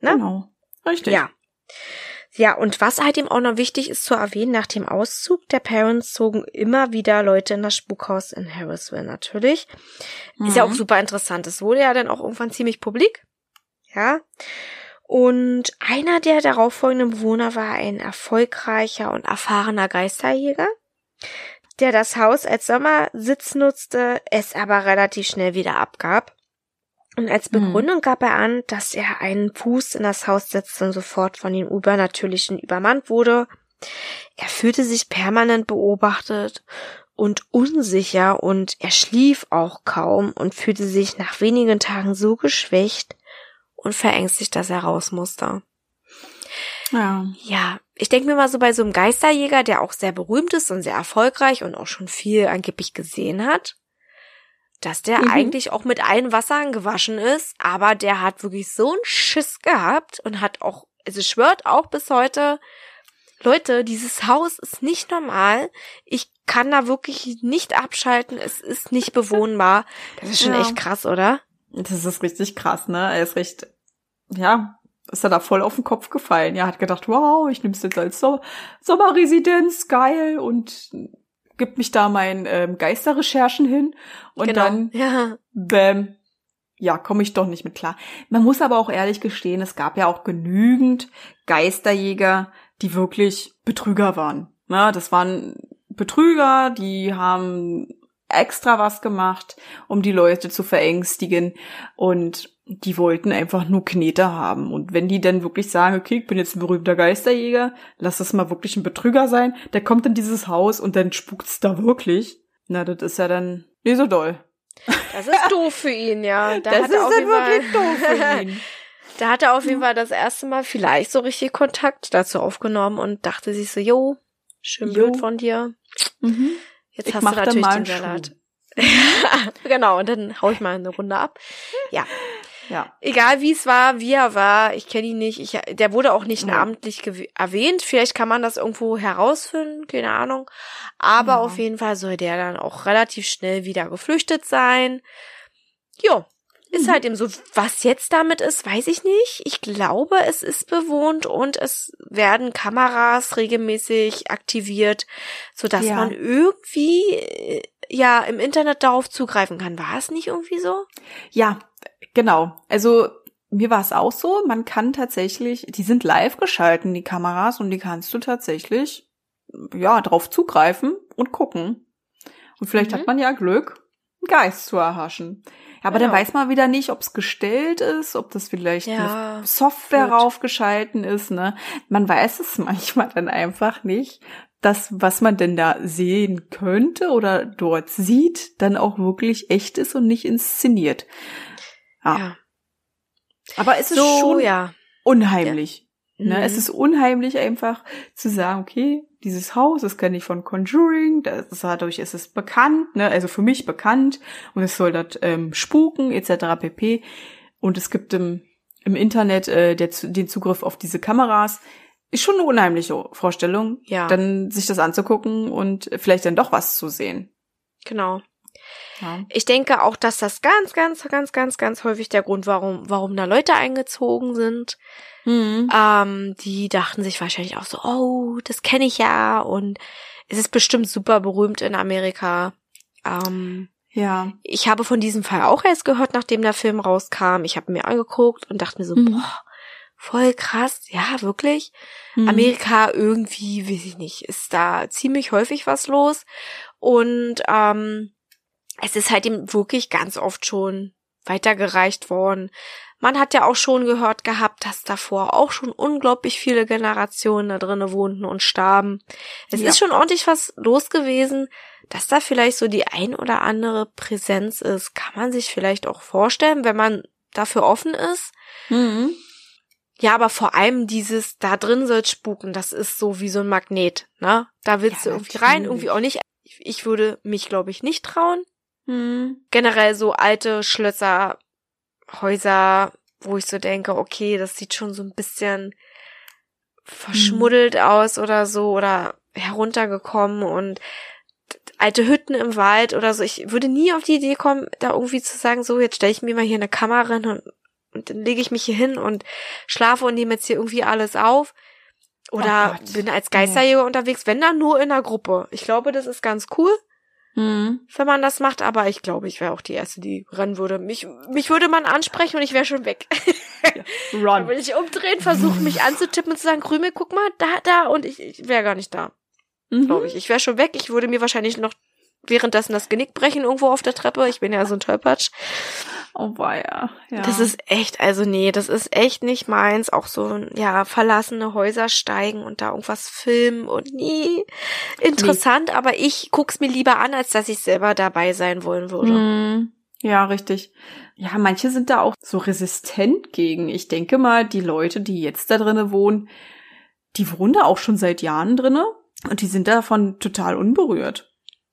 Ne? Genau. Richtig. Ja. Ja, und was halt eben auch noch wichtig ist zu erwähnen, nach dem Auszug der Parents zogen immer wieder Leute in das Spukhaus in Harrisville natürlich. Ist ja auch Mhm. super interessant. Es wurde ja dann auch irgendwann ziemlich publik. Ja. Und einer der darauffolgenden Bewohner war ein erfolgreicher und erfahrener Geisterjäger, der das Haus als Sommersitz nutzte, es aber relativ schnell wieder abgab. Und als Begründung gab er an, dass er einen Fuß in das Haus setzte und sofort von den Übernatürlichen übermannt wurde. Er fühlte sich permanent beobachtet und unsicher und er schlief auch kaum und fühlte sich nach wenigen Tagen so geschwächt und verängstigt, dass er raus musste. Ja. Ja, ich denke mir mal so bei so einem Geisterjäger, der auch sehr berühmt ist und sehr erfolgreich und auch schon viel angeblich gesehen hat, dass der Mhm. eigentlich auch mit allen Wassern gewaschen ist, aber der hat wirklich so einen Schiss gehabt und hat auch, also schwört auch bis heute, Leute, dieses Haus ist nicht normal. Ich kann da wirklich nicht abschalten. Es ist nicht bewohnbar. Das ist schon Ja. echt krass, oder? Das ist richtig krass, ne? Er ist recht, ja, ist er da voll auf den Kopf gefallen. Er hat gedacht, wow, ich nehme es jetzt als so Sommerresidenz, geil, und gib mich da meinen ähm, Geisterrecherchen hin. Und genau. dann, ja. bäm, ja, komme ich doch nicht mit klar. Man muss aber auch ehrlich gestehen, es gab ja auch genügend Geisterjäger, die wirklich Betrüger waren. Na, das waren Betrüger, die haben extra was gemacht, um die Leute zu verängstigen und die wollten einfach nur Knete haben. Und wenn die dann wirklich sagen, okay, ich bin jetzt ein berühmter Geisterjäger, lass das mal wirklich ein Betrüger sein, der kommt in dieses Haus und dann spukt's da wirklich. Na, das ist ja dann nicht so doll. Das ist doof für ihn, ja. Da das ist dann wirklich doof für ihn. Da hat er auf jeden Fall das erste Mal vielleicht so richtig Kontakt dazu aufgenommen und dachte sich so, jo, schön Jo. blöd von dir. Mhm. Jetzt Ich hast du natürlich mal den Salat. Genau, und dann hau ich mal eine Runde ab. Ja, Ja. egal wie es war, wie er war, ich kenne ihn nicht. Ich, der wurde auch nicht Nee. namentlich erwähnt. Vielleicht kann man das irgendwo herausfinden, keine Ahnung. Aber Ja. auf jeden Fall soll der dann auch relativ schnell wieder geflüchtet sein. Jo, ist Mhm. halt eben so. Was jetzt damit ist, weiß ich nicht. Ich glaube, es ist bewohnt und es werden Kameras regelmäßig aktiviert, sodass Ja. man irgendwie äh, ja im Internet darauf zugreifen kann. War es nicht irgendwie so? Ja, genau. Also mir war es auch so, man kann tatsächlich, die sind live geschalten, die Kameras, und die kannst du tatsächlich, ja, drauf zugreifen und gucken. Und vielleicht Mhm. hat man ja Glück, Geist zu erhaschen. Ja, aber dann Genau. weiß man wieder nicht, ob es gestellt ist, ob das vielleicht Ja, Software blöd. raufgeschalten ist, ne? Man weiß es manchmal dann einfach nicht, das, was man denn da sehen könnte oder dort sieht, dann auch wirklich echt ist und nicht inszeniert. Ja. Ja. Aber es ist So, schon ja. unheimlich. Ne? Mhm. Es ist unheimlich einfach zu sagen, okay, dieses Haus, das kenne ich von Conjuring, das, dadurch ist es bekannt, ne? also für mich bekannt und es soll dort ähm, spuken etc. pp. Und es gibt im, im Internet äh, der, den Zugriff auf diese Kameras. Ist schon eine unheimliche Vorstellung, Ja. dann sich das anzugucken und vielleicht dann doch was zu sehen. Genau. Ja. Ich denke auch, dass das ganz, ganz, ganz, ganz, ganz häufig der Grund, warum, warum da Leute eingezogen sind. Mhm. Ähm, die dachten sich wahrscheinlich auch so, oh, das kenne ich ja und es ist bestimmt super berühmt in Amerika. Ähm, Ja. ich habe von diesem Fall auch erst gehört, nachdem der Film rauskam. Ich habe mir angeguckt und dachte mir so, Mhm. boah, voll krass, ja, wirklich. Mhm. Amerika irgendwie, weiß ich nicht, ist da ziemlich häufig was los. Und ähm, es ist halt eben wirklich ganz oft schon weitergereicht worden. Man hat ja auch schon gehört gehabt, dass davor auch schon unglaublich viele Generationen da drinnen wohnten und starben. Es Ja. ist schon ordentlich was los gewesen, dass da vielleicht so die ein oder andere Präsenz ist. Kann man sich vielleicht auch vorstellen, wenn man dafür offen ist. Mhm. Ja, aber vor allem dieses da drin soll spuken, das ist so wie so ein Magnet, ne? Da willst Ja, du irgendwie rein, irgendwie auch nicht. Ich, ich würde mich, glaube ich, nicht trauen. Mhm. Generell so alte Schlösser, Häuser, wo ich so denke, okay, das sieht schon so ein bisschen verschmuddelt aus oder so oder heruntergekommen und alte Hütten im Wald oder so. Ich würde nie auf die Idee kommen, da irgendwie zu sagen, so, jetzt stelle ich mir mal hier eine Kamera hin und, und dann lege ich mich hier hin und schlafe und nehme jetzt hier irgendwie alles auf. Oder Oh bin als Geisterjäger unterwegs, wenn dann nur in einer Gruppe. Ich glaube, das ist ganz cool, Mhm. wenn man das macht, aber ich glaube, ich wäre auch die Erste, die rennen würde. Mich, mich würde man ansprechen und ich wäre schon weg. Dann Run. würde ich umdrehen, versuchen mich anzutippen und zu sagen, Krümel, guck mal, da, da, und ich, ich wäre gar nicht da, Mhm. glaube ich. Ich wäre schon weg. Ich würde mir wahrscheinlich noch währenddessen das Genick brechen irgendwo auf der Treppe. Ich bin ja so ein Tollpatsch. Oh weia. Ja. Das ist echt, also nee, das ist echt nicht meins. Auch so, ja, verlassene Häuser steigen und da irgendwas filmen und nie interessant, nee. aber ich guck's mir lieber an, als dass ich selber dabei sein wollen würde. Mm, ja, richtig. Ja, manche sind da auch so resistent gegen. Ich denke mal, die Leute, die jetzt da drinnen wohnen, die wohnen da auch schon seit Jahren drinnen und die sind davon total unberührt.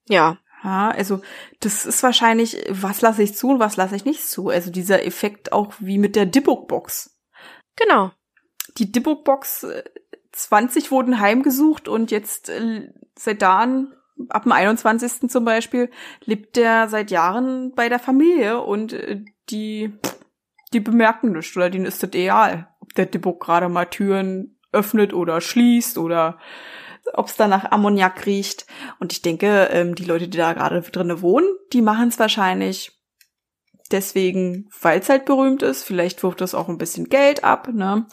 Ja. Ja, also das ist wahrscheinlich, was lasse ich zu und was lasse ich nicht zu. Also dieser Effekt auch wie mit der Dibbock-Box. Genau. Die Dibbock-Box, 20 äh, wurden heimgesucht und jetzt äh, seit Dan, ab dem 21. zum Beispiel, lebt der seit Jahren bei der Familie und äh, die, die bemerken nichts oder denen ist das egal, ob der Dibbock gerade mal Türen öffnet oder schließt oder ob es da nach Ammoniak riecht. Und ich denke, ähm, die Leute, die da gerade drinnen wohnen, die machen es wahrscheinlich deswegen, weil es halt berühmt ist. Vielleicht wirft das auch ein bisschen Geld ab, ne?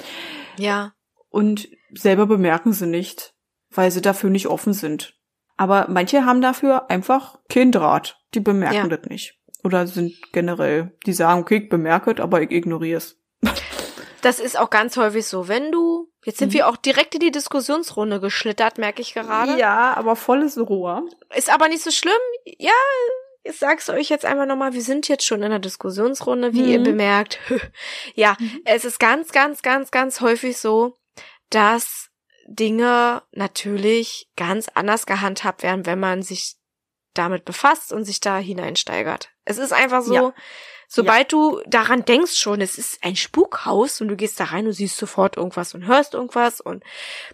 Ja. Und selber bemerken sie nicht, weil sie dafür nicht offen sind. Aber manche haben dafür einfach kein Draht. Die bemerken ja. das nicht. Oder sind generell, die sagen, okay, ich bemerke es, aber ich ignoriere es. Das ist auch ganz häufig so. Wenn du, jetzt sind mhm. wir auch direkt in die Diskussionsrunde geschlittert, merke ich gerade. Ja, aber volles Rohr. Ist aber nicht so schlimm. Ja, ich sag's euch jetzt einmal nochmal, wir sind jetzt schon in der Diskussionsrunde, wie mhm. ihr bemerkt. ja, mhm. es ist ganz, ganz, ganz, ganz häufig so, dass Dinge natürlich ganz anders gehandhabt werden, wenn man sich damit befasst und sich da hineinsteigert. Es ist einfach so, ja. Sobald ja. du daran denkst schon, es ist ein Spukhaus und du gehst da rein, du siehst sofort irgendwas und hörst irgendwas und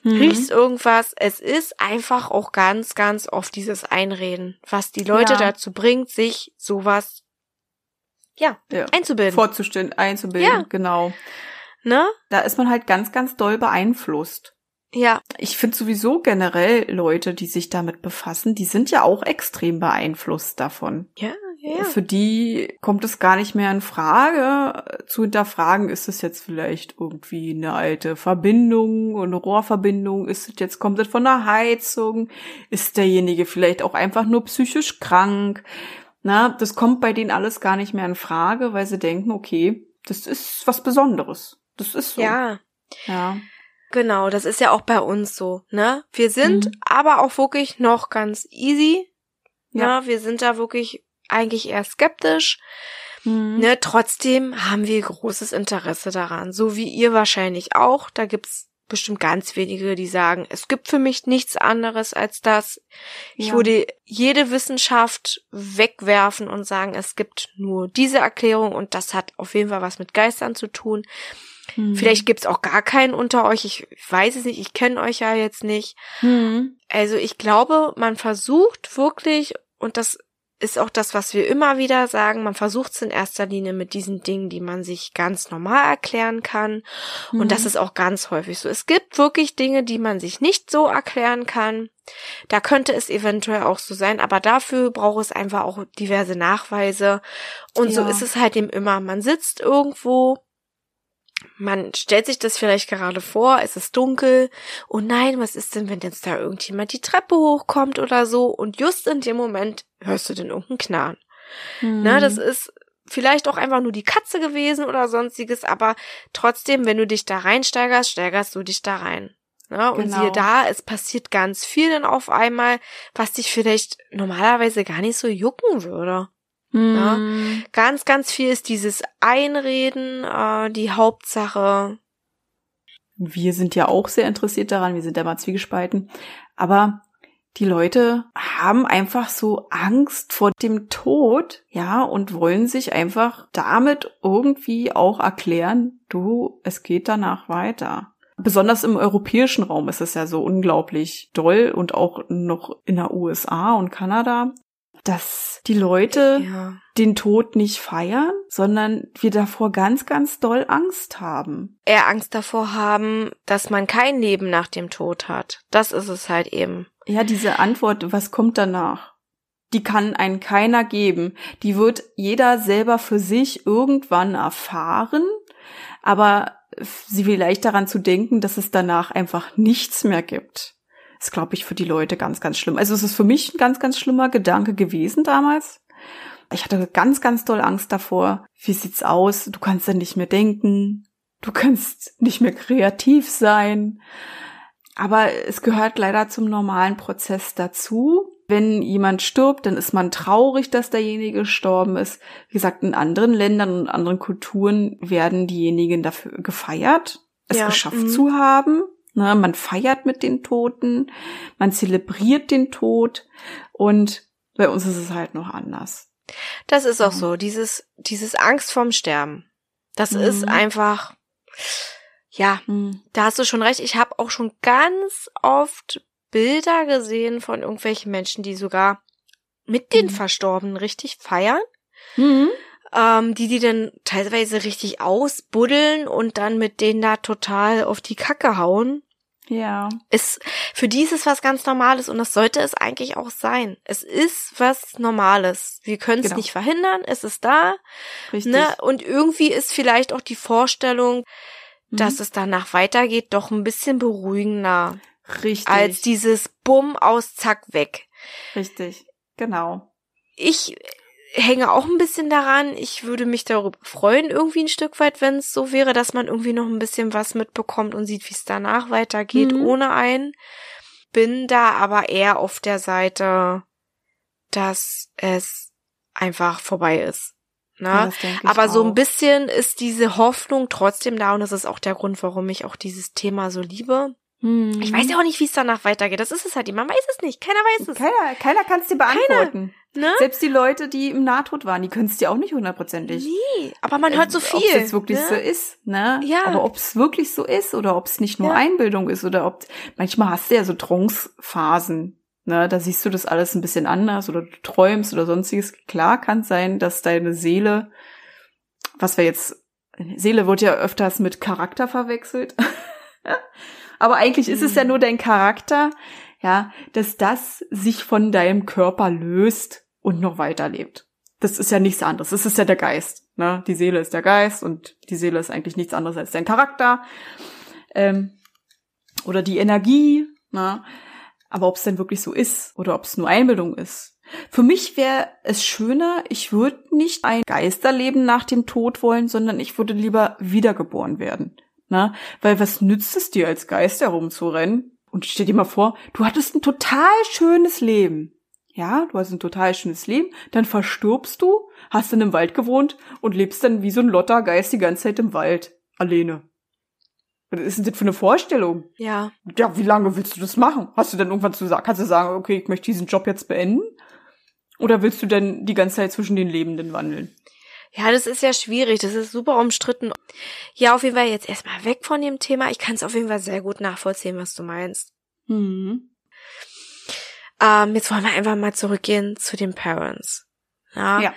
mhm. riechst irgendwas. Es ist einfach auch ganz, ganz oft dieses Einreden, was die Leute ja. dazu bringt, sich sowas ja, ja, einzubilden. Vorzustellen, einzubilden, genau. Ne? Da ist man halt ganz, ganz doll beeinflusst. Ja. Ich finde sowieso generell Leute, die sich damit befassen, die sind ja auch extrem beeinflusst davon. Ja, ja. Für die kommt es gar nicht mehr in Frage zu hinterfragen, ist es jetzt vielleicht irgendwie eine alte Verbindung, eine Rohrverbindung, ist es jetzt, kommt es von der Heizung, ist derjenige vielleicht auch einfach nur psychisch krank? Na, das kommt bei denen alles gar nicht mehr in Frage, weil sie denken, okay, das ist was Besonderes. Das ist so. Ja. Ja. Genau, das ist ja auch bei uns so, ne? Wir sind mhm. aber auch wirklich noch ganz easy. Ja. Ne? Wir sind da wirklich eigentlich eher skeptisch. Mhm. Ne, trotzdem haben wir großes Interesse daran, so wie ihr wahrscheinlich auch. Da gibt's bestimmt ganz wenige, die sagen, es gibt für mich nichts anderes als das. Ich ja. würde jede Wissenschaft wegwerfen und sagen, es gibt nur diese Erklärung und das hat auf jeden Fall was mit Geistern zu tun. Mhm. Vielleicht gibt's auch gar keinen unter euch. Ich weiß es nicht. Ich kenne euch ja jetzt nicht. Mhm. Also ich glaube, man versucht wirklich, und das ist auch das, was wir immer wieder sagen. Man versucht es in erster Linie mit diesen Dingen, die man sich ganz normal erklären kann. Mhm. Und das mhm. ist auch ganz häufig so. Es gibt wirklich Dinge, die man sich nicht so erklären kann. Da könnte es eventuell auch so sein, aber dafür braucht es einfach auch diverse Nachweise. Und ja. so ist es halt eben immer. Man sitzt irgendwo man stellt sich das vielleicht gerade vor, es ist dunkel, oh nein, was ist denn, wenn jetzt da irgendjemand die Treppe hochkommt oder so und just in dem Moment hörst du denn irgendeinen Knarren. Mhm. Na, das ist vielleicht auch einfach nur die Katze gewesen oder sonstiges, aber trotzdem, wenn du dich da reinsteigerst, steigerst du dich da rein. Ja, und genau. siehe da, es passiert ganz viel dann auf einmal, was dich vielleicht normalerweise gar nicht so jucken würde. Ja? Hm. Ganz, ganz viel ist dieses Einreden, äh, die Hauptsache. Wir sind ja auch sehr interessiert daran, wir sind da mal zwiegespalten. Aber die Leute haben einfach so Angst vor dem Tod, ja, und wollen sich einfach damit irgendwie auch erklären, du, es geht danach weiter. Besonders im europäischen Raum ist es ja so unglaublich doll und auch noch in der USA und Kanada dass die Leute ja. den Tod nicht feiern, sondern wir davor ganz, ganz doll Angst haben. Eher Angst davor haben, dass man kein Leben nach dem Tod hat. Das ist es halt eben. Ja, diese Antwort, was kommt danach? Die kann einen keiner geben. Die wird jeder selber für sich irgendwann erfahren, aber sie vielleicht daran zu denken, dass es danach einfach nichts mehr gibt ist, glaube ich, für die Leute ganz, ganz schlimm. Also es ist für mich ein ganz, ganz schlimmer Gedanke gewesen damals. Ich hatte ganz, ganz doll Angst davor. Wie sieht's aus? Du kannst dann nicht mehr denken. Du kannst nicht mehr kreativ sein. Aber es gehört leider zum normalen Prozess dazu. Wenn jemand stirbt, dann ist man traurig, dass derjenige gestorben ist. Wie gesagt, in anderen Ländern und anderen Kulturen werden diejenigen dafür gefeiert, es Ja, geschafft mhm. zu haben. Ne, man feiert mit den Toten, man zelebriert den Tod und bei uns ist es halt noch anders. Das ist auch Mhm. so, dieses, dieses Angst vorm Sterben. Das Mhm. ist einfach, ja, da hast du schon recht. Ich habe auch schon ganz oft Bilder gesehen von irgendwelchen Menschen, die sogar mit den Mhm. Verstorbenen richtig feiern, Mhm. ähm, die die dann teilweise richtig ausbuddeln und dann mit denen da total auf die Kacke hauen. Ja. Ist, für die ist es was ganz Normales und das sollte es eigentlich auch sein. Es ist was Normales. Wir können es Genau. nicht verhindern, es ist da. Richtig. Ne? Und irgendwie ist vielleicht auch die Vorstellung, Mhm. dass es danach weitergeht, doch ein bisschen beruhigender Richtig. als dieses Bumm aus Zack weg. Richtig. Genau. Ich hänge auch ein bisschen daran. Ich würde mich darüber freuen, irgendwie ein Stück weit, wenn es so wäre, dass man irgendwie noch ein bisschen was mitbekommt und sieht, wie es danach weitergeht, Mhm. ohne einen. Bin da aber eher auf der Seite, dass es einfach vorbei ist. Ne? Ja, Aber so ein bisschen ist diese Hoffnung trotzdem da und das ist auch der Grund, warum ich auch dieses Thema so liebe. Mhm. Ich weiß ja auch nicht, wie es danach weitergeht. Das ist es halt. Man weiß es nicht. Keiner weiß es. Keiner, keiner kann es dir beantworten. Ne? Selbst die Leute, die im Nahtod waren, die können es dir auch nicht hundertprozentig. Nee, aber man hört so viel. Ob es jetzt wirklich ne? so ist, ne? Ja. Aber ob es wirklich so ist oder ob es nicht nur Ja. Einbildung ist oder ob manchmal hast du ja so Trance-Phasen, ne? Da siehst du das alles ein bisschen anders oder du träumst oder sonstiges. Klar kann sein, dass deine Seele, was wir jetzt, Seele wird ja öfters mit Charakter verwechselt. Aber eigentlich ist es ja Mhm. nur dein Charakter, ja, dass das sich von deinem Körper löst und noch weiterlebt. Das ist ja nichts anderes. Das ist ja der Geist. Ne? Die Seele ist der Geist und die Seele ist eigentlich nichts anderes als dein Charakter. Ähm, oder die Energie. Ne? Aber ob es denn wirklich so ist oder ob es nur Einbildung ist. Für mich wäre es schöner, ich würde nicht ein Geisterleben nach dem Tod wollen, sondern ich würde lieber wiedergeboren werden. Ne? Weil was nützt es dir als Geist herumzurennen? Und stell dir mal vor, du hattest ein total schönes Leben. Ja, du hast ein total schönes Leben, dann verstirbst du, hast in einem Wald gewohnt und lebst dann wie so ein lotter Geist die ganze Zeit im Wald. Alleine. Was ist denn das für eine Vorstellung? Ja. Ja, wie lange willst du das machen? Hast du dann irgendwann zu sagen, kannst du sagen, okay, ich möchte diesen Job jetzt beenden? Oder willst du denn die ganze Zeit zwischen den Lebenden wandeln? Ja, das ist ja schwierig. Das ist super umstritten. Ja, auf jeden Fall jetzt erstmal weg von dem Thema. Ich kann es auf jeden Fall sehr gut nachvollziehen, was du meinst. Hm. Ähm, jetzt wollen wir einfach mal zurückgehen zu den Parents. Ja, Ja.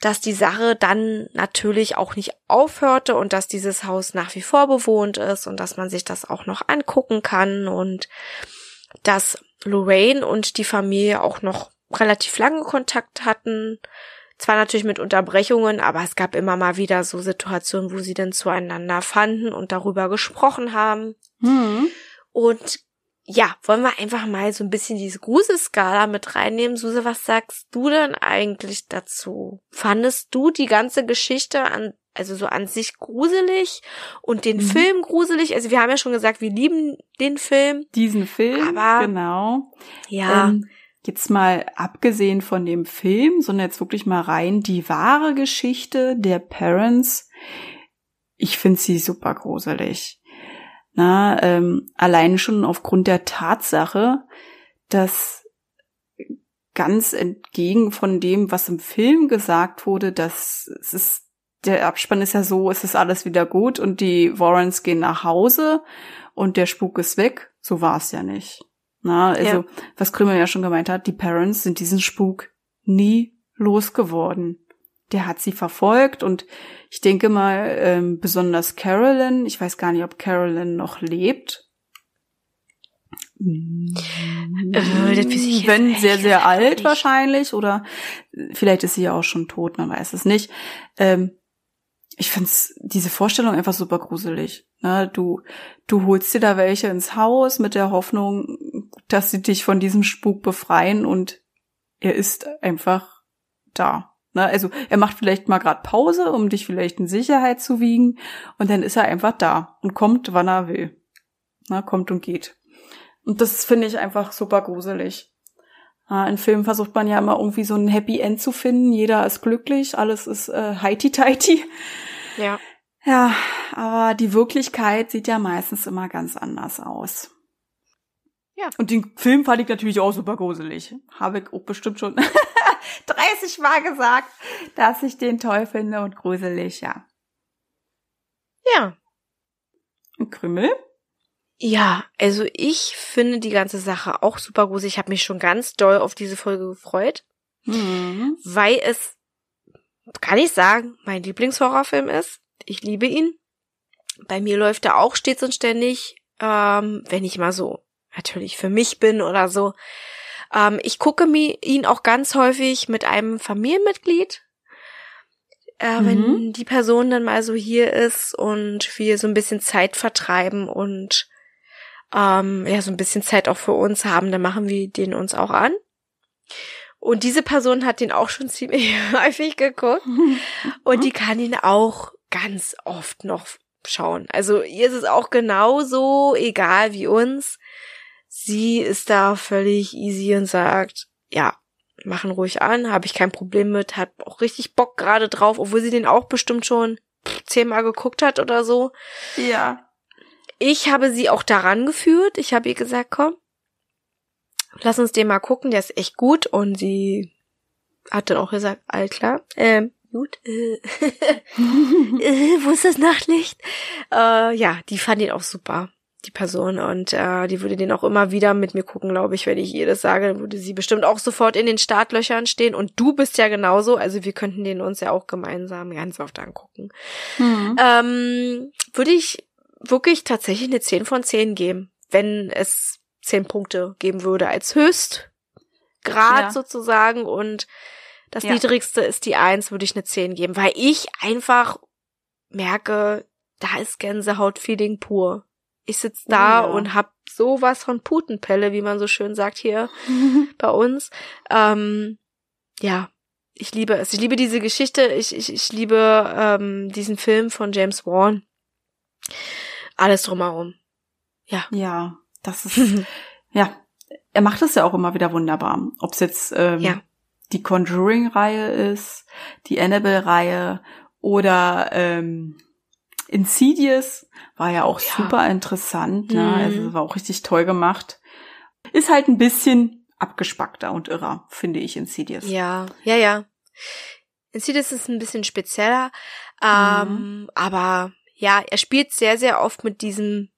Dass die Sache dann natürlich auch nicht aufhörte und dass dieses Haus nach wie vor bewohnt ist und dass man sich das auch noch angucken kann und dass Lorraine und die Familie auch noch relativ lange Kontakt hatten. Zwar natürlich mit Unterbrechungen, aber es gab immer mal wieder so Situationen, wo sie dann zueinander fanden und darüber gesprochen haben. Hm. Und ja, wollen wir einfach mal so ein bisschen diese Gruselskala mit reinnehmen. Suse, was sagst du denn eigentlich dazu? Fandest du die ganze Geschichte an, also so an sich gruselig und den Mhm. Film gruselig? Also wir haben ja schon gesagt, wir lieben den Film. Diesen Film, Aber- genau. Ja, Ähm, jetzt mal abgesehen von dem Film, sondern jetzt wirklich mal rein die wahre Geschichte der Parents. Ich finde sie super gruselig. Na, ähm, allein schon aufgrund der Tatsache, dass ganz entgegen von dem, was im Film gesagt wurde, dass es ist, der Abspann ist ja so, es ist alles wieder gut und die Warrens gehen nach Hause und der Spuk ist weg. So war es ja nicht. Na, also, Ja. was Krümmer ja schon gemeint hat, die Parents sind diesen Spuk nie losgeworden. Der hat sie verfolgt und ich denke mal, ähm, besonders Carolyn, ich weiß gar nicht, ob Carolyn noch lebt. Äh, ich jetzt Wenn sehr, sehr alt wahrscheinlich oder vielleicht ist sie ja auch schon tot, man weiß es nicht. Ähm, ich find's diese Vorstellung einfach super gruselig. Ne? Du, du holst dir da welche ins Haus mit der Hoffnung, dass sie dich von diesem Spuk befreien und er ist einfach da. Ne? Also er macht vielleicht mal gerade Pause, um dich vielleicht in Sicherheit zu wiegen. Und dann ist er einfach da und kommt, wann er will. Ne? Kommt und geht. Und das finde ich einfach super gruselig. In Filmen versucht man ja immer irgendwie so ein Happy End zu finden. Jeder ist glücklich, alles ist äh, heiti-teiti. Ja. Ja, aber die Wirklichkeit sieht ja meistens immer ganz anders aus. Ja. Und den Film fand ich natürlich auch super gruselig. Habe ich auch bestimmt schon 30 Mal gesagt, dass ich den toll finde und gruselig, ja. Ja. Ein Krümmel? Ja, also ich finde die ganze Sache auch super gruselig. Ich habe mich schon ganz doll auf diese Folge gefreut, Mhm. weil es, kann ich sagen, mein Lieblingshorrorfilm ist. Ich liebe ihn. Bei mir läuft er auch stets und ständig, ähm, wenn ich mal so natürlich für mich bin oder so. Ähm, ich gucke mir ihn auch ganz häufig mit einem Familienmitglied. Äh, Wenn Mhm. die Person dann mal so hier ist und wir so ein bisschen Zeit vertreiben und ähm, ja, so ein bisschen Zeit auch für uns haben, dann machen wir den uns auch an. Und diese Person hat den auch schon ziemlich häufig geguckt und die kann ihn auch ganz oft noch schauen. Also ihr ist es auch genauso egal wie uns. Sie ist da völlig easy und sagt, ja, machen ruhig an, habe ich kein Problem mit, hat auch richtig Bock gerade drauf, obwohl sie den auch bestimmt schon zehnmal geguckt hat oder so. Ja. Ich habe sie auch daran geführt. Ich habe ihr gesagt, komm, lass uns den mal gucken, der ist echt gut. Und sie hat dann auch gesagt, all klar, ähm, gut, äh, äh, wo ist das Nachtlicht? Äh, ja, die fand ihn auch super, die Person. Und äh, die würde den auch immer wieder mit mir gucken, glaube ich, wenn ich ihr das sage, dann würde sie bestimmt auch sofort in den Startlöchern stehen. Und du bist ja genauso, also wir könnten den uns ja auch gemeinsam ganz oft angucken. Mhm. Ähm, würde ich wirklich tatsächlich eine 10 von 10 geben, wenn es 10 Punkte geben würde als Höchstgrad Ja. sozusagen und das Ja. niedrigste ist die 1, würde ich eine 10 geben, weil ich einfach merke, da ist Gänsehaut-Feeling pur. Ich sitz da ja. und hab sowas von Putenpelle, wie man so schön sagt hier bei uns. Ähm, ja, ich liebe es. Ich liebe diese Geschichte. Ich, ich, ich liebe ähm, diesen Film von James Wan. Alles drumherum. Ja, das ist, ja, er macht es ja auch immer wieder wunderbar. Ob es jetzt ähm, Ja. die Conjuring-Reihe ist, die Annabelle-Reihe oder ähm, Insidious war ja auch Ja. super interessant, ne? Mhm. also war auch richtig toll gemacht. Ist halt ein bisschen abgespackter und irrer, finde ich Insidious. Ja, ja, ja. Insidious ist ein bisschen spezieller, ähm, aber ja, er spielt sehr, sehr oft mit diesem,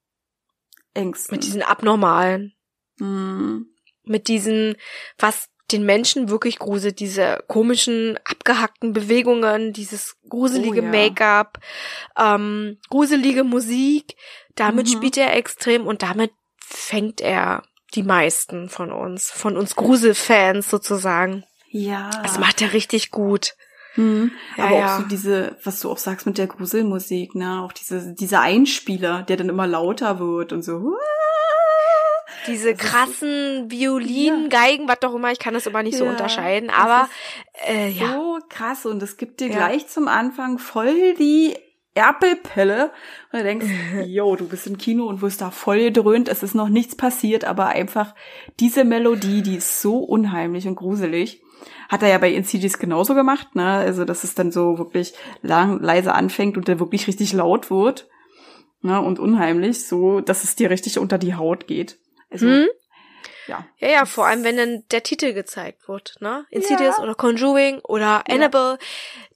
Ängsten. mit diesen Abnormalen. Mhm. mit diesen, was den Menschen wirklich gruselt, diese komischen, abgehackten Bewegungen, dieses gruselige Oh ja. Make-up, ähm, gruselige Musik, damit Mhm. spielt er extrem und damit fängt er die meisten von uns, von uns Gruselfans sozusagen. Ja. Das macht er richtig gut. Mhm. Ja, Aber ja. auch so diese, was du auch sagst mit der Gruselmusik, ne, auch diese, dieser Einspieler, der dann immer lauter wird und so. Diese ist- krassen Violinen, Geigen, was doch immer, ich kann das immer nicht so Ja, unterscheiden, aber äh, ja. So krass und es gibt dir Ja. gleich zum Anfang voll die Erpelpelle und du denkst, yo, du bist im Kino und wirst da voll gedröhnt, es ist noch nichts passiert, aber einfach diese Melodie, die ist so unheimlich und gruselig. Hat er ja bei Insidious genauso gemacht, ne? Also, dass es dann so wirklich lang, leise anfängt und der wirklich richtig laut wird. Ne? Und unheimlich, so, dass es dir richtig unter die Haut geht. Also, Hm? ja. Ja, ja, vor allem, wenn dann der Titel gezeigt wird, ne? Insidious Ja. oder Conjuring oder Annabelle,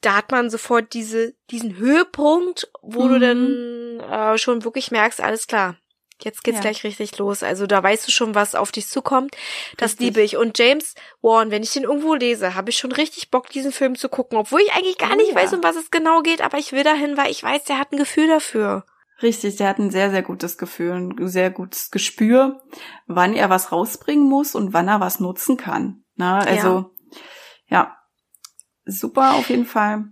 da hat man sofort diese, diesen Höhepunkt, wo du Mhm. dann äh, schon wirklich merkst, alles klar, jetzt geht's Ja. gleich richtig los. Also da weißt du schon, was auf dich zukommt. Das Richtig. liebe ich. Und James Wan, wenn ich den irgendwo lese, habe ich schon richtig Bock, diesen Film zu gucken, obwohl ich eigentlich gar nicht ja. weiß, um was es genau geht, aber ich will dahin, weil ich weiß, der hat ein Gefühl dafür. Richtig, der hat ein sehr, sehr gutes Gefühl, ein sehr gutes Gespür, wann er was rausbringen muss und wann er was nutzen kann. Na, also, ja. super auf jeden Fall.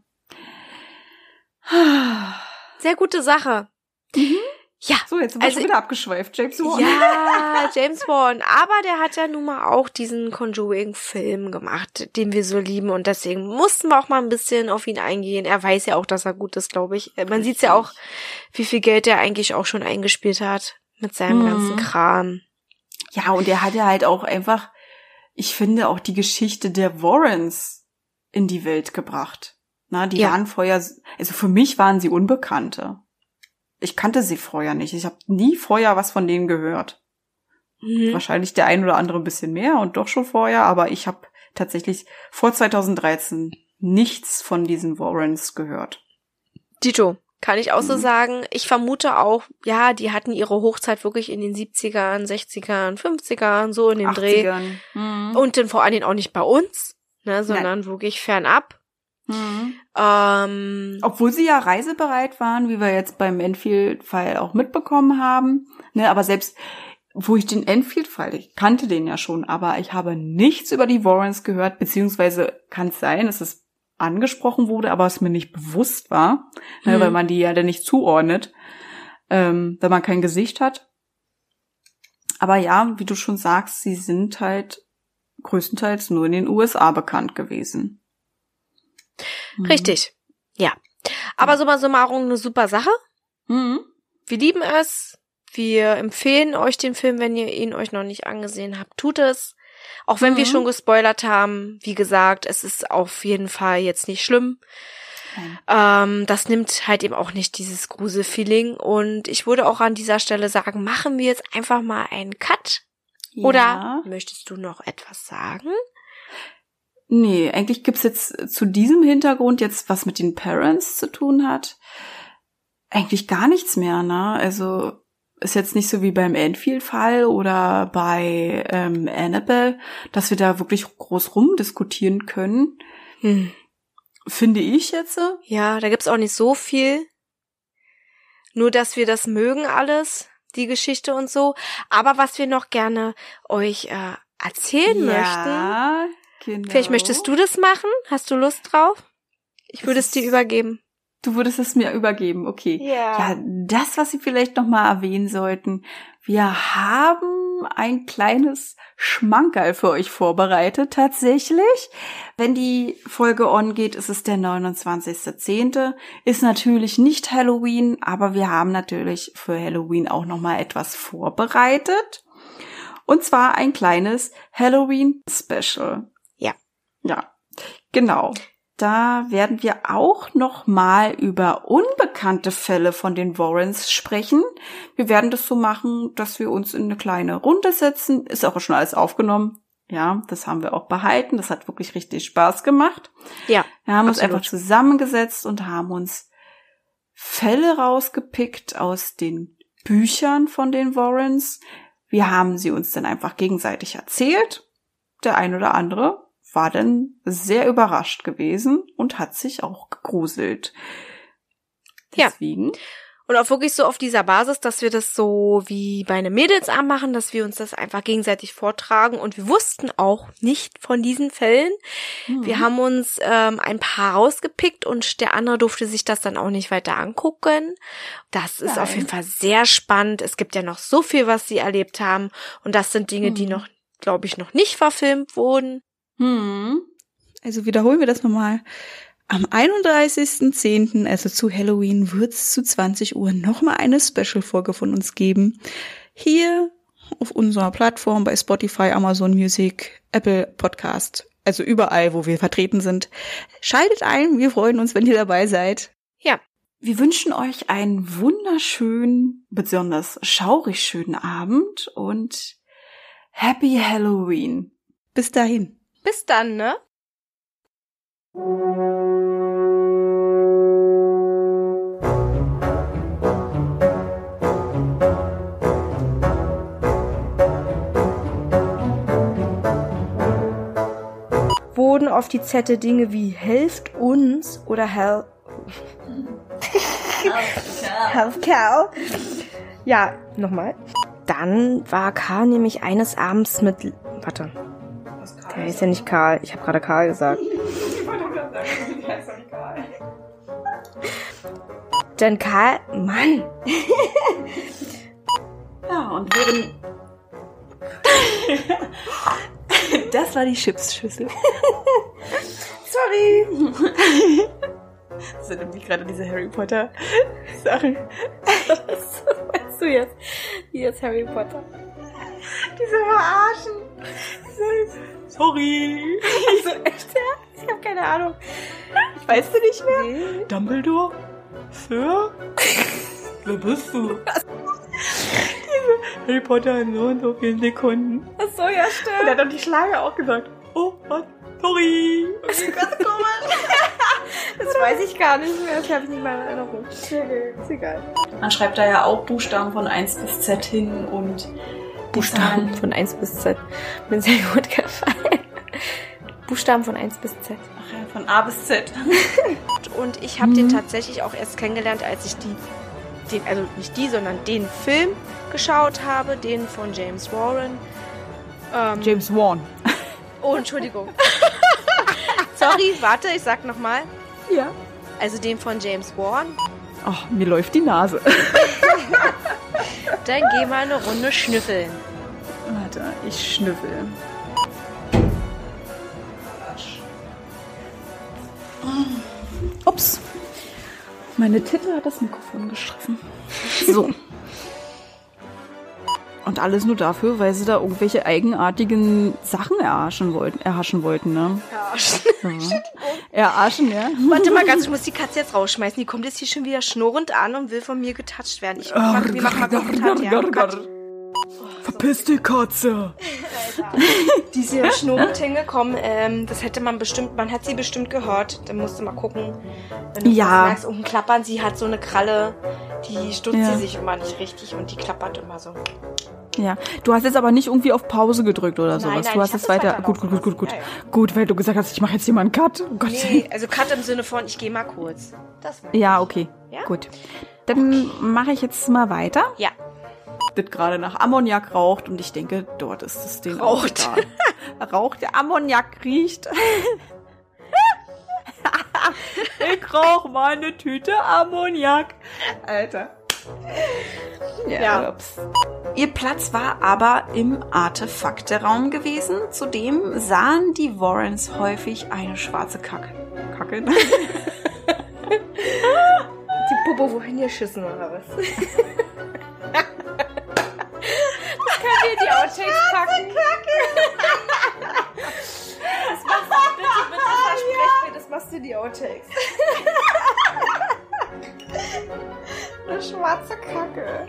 Sehr gute Sache. Mhm. Ja. So, jetzt sind wir Also- schon wieder abgeschweift. James Wan. Ja, James Bond. Aber der hat ja nun mal auch diesen Conjuring-Film gemacht, den wir so lieben. Und deswegen mussten wir auch mal ein bisschen auf ihn eingehen. Er weiß ja auch, dass er gut ist, glaube ich. Man sieht ja auch, wie viel Geld er eigentlich auch schon eingespielt hat mit seinem Mhm. ganzen Kram. Ja, und er hat ja halt auch einfach, ich finde, auch die Geschichte der Warrens in die Welt gebracht. Na, die Ja. waren vorher, also für mich waren sie Unbekannte. Ich kannte sie vorher nicht. Ich habe nie vorher was von denen gehört. Mhm. Wahrscheinlich der ein oder andere ein bisschen mehr und doch schon vorher, aber ich habe tatsächlich vor 2013 nichts von diesen Warrens gehört. Dito, kann ich auch so Mhm. sagen. Ich vermute auch, ja, die hatten ihre Hochzeit wirklich in den 70ern, 60ern, 50ern, so in dem Dreh. 80ern. Mhm. Und dann vor allen Dingen auch nicht bei uns, ne, sondern wirklich fernab. Mhm. Ähm, Obwohl sie ja reisebereit waren, wie wir jetzt beim Enfield-Fall auch mitbekommen haben. Ne, aber selbst, wo ich den Enfield-Fall, ich kannte den ja schon, aber ich habe nichts über die Warrens gehört, beziehungsweise kann es sein, dass es angesprochen wurde, aber es mir nicht bewusst war, ne, Hm. weil man die ja dann nicht zuordnet, ähm, wenn man kein Gesicht hat. Aber ja, wie du schon sagst, sie sind halt größtenteils nur in den USA bekannt gewesen. Mhm. Richtig. Ja. Aber summa summarum eine super Sache. Mhm. Wir lieben es. Wir empfehlen euch den Film, wenn ihr ihn euch noch nicht angesehen habt. Tut es. Auch wenn wir Mhm. schon gespoilert haben. Wie gesagt, es ist auf jeden Fall jetzt nicht schlimm. Ähm, das nimmt halt eben auch nicht dieses Gruselfeeling. Und ich würde auch an dieser Stelle sagen, machen wir jetzt einfach mal einen Cut. Oder Ja. möchtest du noch etwas sagen? Nee, eigentlich gibt's jetzt zu diesem Hintergrund jetzt, was mit den Parents zu tun hat, eigentlich gar nichts mehr, ne? Also ist jetzt nicht so wie beim Enfield-Fall oder bei ähm, Annabelle, dass wir da wirklich groß rumdiskutieren können, Hm. finde ich jetzt. Ja, da gibt's auch nicht so viel. Nur, dass wir das mögen alles, die Geschichte und so. Aber was wir noch gerne euch äh, erzählen möchten. Genau. Vielleicht möchtest du das machen? Hast du Lust drauf? Ich würde es dir übergeben. Du würdest es mir übergeben, okay. Ja, das, was Sie vielleicht noch mal erwähnen sollten. Wir haben ein kleines Schmankerl für euch vorbereitet, tatsächlich. Wenn die Folge on geht, ist es der 29.10. Ist natürlich nicht Halloween, aber wir haben natürlich für Halloween auch noch mal etwas vorbereitet. Und zwar ein kleines Halloween-Special. Ja. Genau. Da werden wir auch noch mal über unbekannte Fälle von den Warrens sprechen. Wir werden das so machen, dass wir uns in eine kleine Runde setzen. Ist auch schon alles aufgenommen. Ja, das haben wir auch behalten. Das hat wirklich richtig Spaß gemacht. Ja, Wir haben uns absolut. einfach zusammengesetzt und haben uns Fälle rausgepickt aus den Büchern von den Warrens. Wir haben sie uns dann einfach gegenseitig erzählt. Der ein oder andere war dann sehr überrascht gewesen und hat sich auch gegruselt. Ja. Deswegen. Und auch wirklich so auf dieser Basis, dass wir das so wie bei einem Mädelsabend machen, dass wir uns das einfach gegenseitig vortragen. Und wir wussten auch nicht von diesen Fällen. Wir haben uns ähm, ein paar rausgepickt und der andere durfte sich das dann auch nicht weiter angucken. Das ist auf jeden Fall sehr spannend. Es gibt ja noch so viel, was sie erlebt haben. Und das sind Dinge, die Mhm. noch, glaube ich, noch nicht verfilmt wurden. Hm. Also wiederholen wir das nochmal. Am 31.10., also zu Halloween, wird es zu 20 Uhr nochmal eine Special-Folge von uns geben. Hier auf unserer Plattform bei Spotify, Amazon Music, Apple Podcast. Also überall, wo wir vertreten sind. Schaltet ein, wir freuen uns, wenn ihr dabei seid. Wir wünschen euch einen wunderschönen, besonders schaurig schönen Abend und Happy Halloween. Bis dahin. Bis dann, ne? Wurden auf die Zettel Dinge wie helft uns oder hel help Cal. Ja, nochmal. Dann war Karl nämlich eines Abends mit. Warte. Der ist ja nicht Karl. Ich habe gerade Karl gesagt. dann Karl, Mann, Ja, und während. das war die Chipsschüssel. sorry. Das sind nämlich gerade diese Harry Potter Sachen. Was meinst du jetzt? Hier ist Harry Potter. Diese verarschen. Sorry. Also echt, ja? Ich habe keine Ahnung. Weißt du nicht mehr? Nee. Dumbledore? Sir? Wer bist du? Diese Harry Potter in so und so vielen Sekunden. Ach so, ja, Und stimmt. er hat doch die Schlange auch gesagt. Oh, was? Sorry. Ganz komisch. Das weiß ich gar nicht mehr. Das habe ich nicht mal in Erinnerung. Ist egal. Man schreibt da ja auch Buchstaben von 1 bis Z hin und Buchstaben von 1 bis Z. Mir sehr gut gefallen. Buchstaben von 1 bis Z. Ach ja, von A bis Z. Und ich habe den tatsächlich auch erst kennengelernt, als ich die, den, also nicht die, sondern den Film geschaut habe, den von James Warren. Ähm, James Wan. oh, Entschuldigung. Sorry, warte, ich sag nochmal. Ja. Also den von James Warren. Ach, mir läuft die Nase. Dann geh mal eine Runde schnüffeln. Warte, ich schnüffel. Ups. Meine Titte hat das Mikrofon gestriffen. So. Und alles nur dafür, weil sie da irgendwelche eigenartigen Sachen erhaschen wollten, erhaschen wollten, ne? Ja. Erhaschen, ja. Warte mal ganz, ich muss die Katze jetzt rausschmeißen. Die kommt jetzt hier schon wieder schnurrend an und will von mir getatscht werden. Ich mach, wir machen mal ja. Verpiss die Katze! Die ist hier schnurrend hingekommen. Ähm, das hätte man bestimmt, man hat sie bestimmt gehört. Dann musst du mal gucken. Wenn du Ja. merkst, irgendein Klappern, sie hat so eine Kralle, die stutzt Ja. sie sich immer nicht richtig und die klappert immer so. Ja, du hast jetzt aber nicht irgendwie auf Pause gedrückt oder Nein, sowas. nein, du hast es das weiter. Gut, gut, gut, gut, gut. lassen. Ja, Gut, weil du gesagt hast, ich mache jetzt hier mal einen Cut. Oh Gott. Nee, also Cut im Sinne von, ich gehe mal kurz. Das Ja, okay. Ja? Gut. Dann mache ich jetzt mal weiter. Ja. Das gerade nach Ammoniak raucht und ich denke, dort ist es den Raucht. Raucht, der Ammoniak riecht. ich rauch mal eine Tüte Ammoniak. Alter. Ja. Ja. Ups. Ihr Platz war aber im Artefakteraum gewesen. Zudem sahen die Warrens häufig eine schwarze Kacke. Kacke? Die Puppe wohin geschissen oder was? können wir die Outtakes packen. Das machst du bitte, bitte versprech mir, das machst du die Outtakes. Eine schwarze Kacke.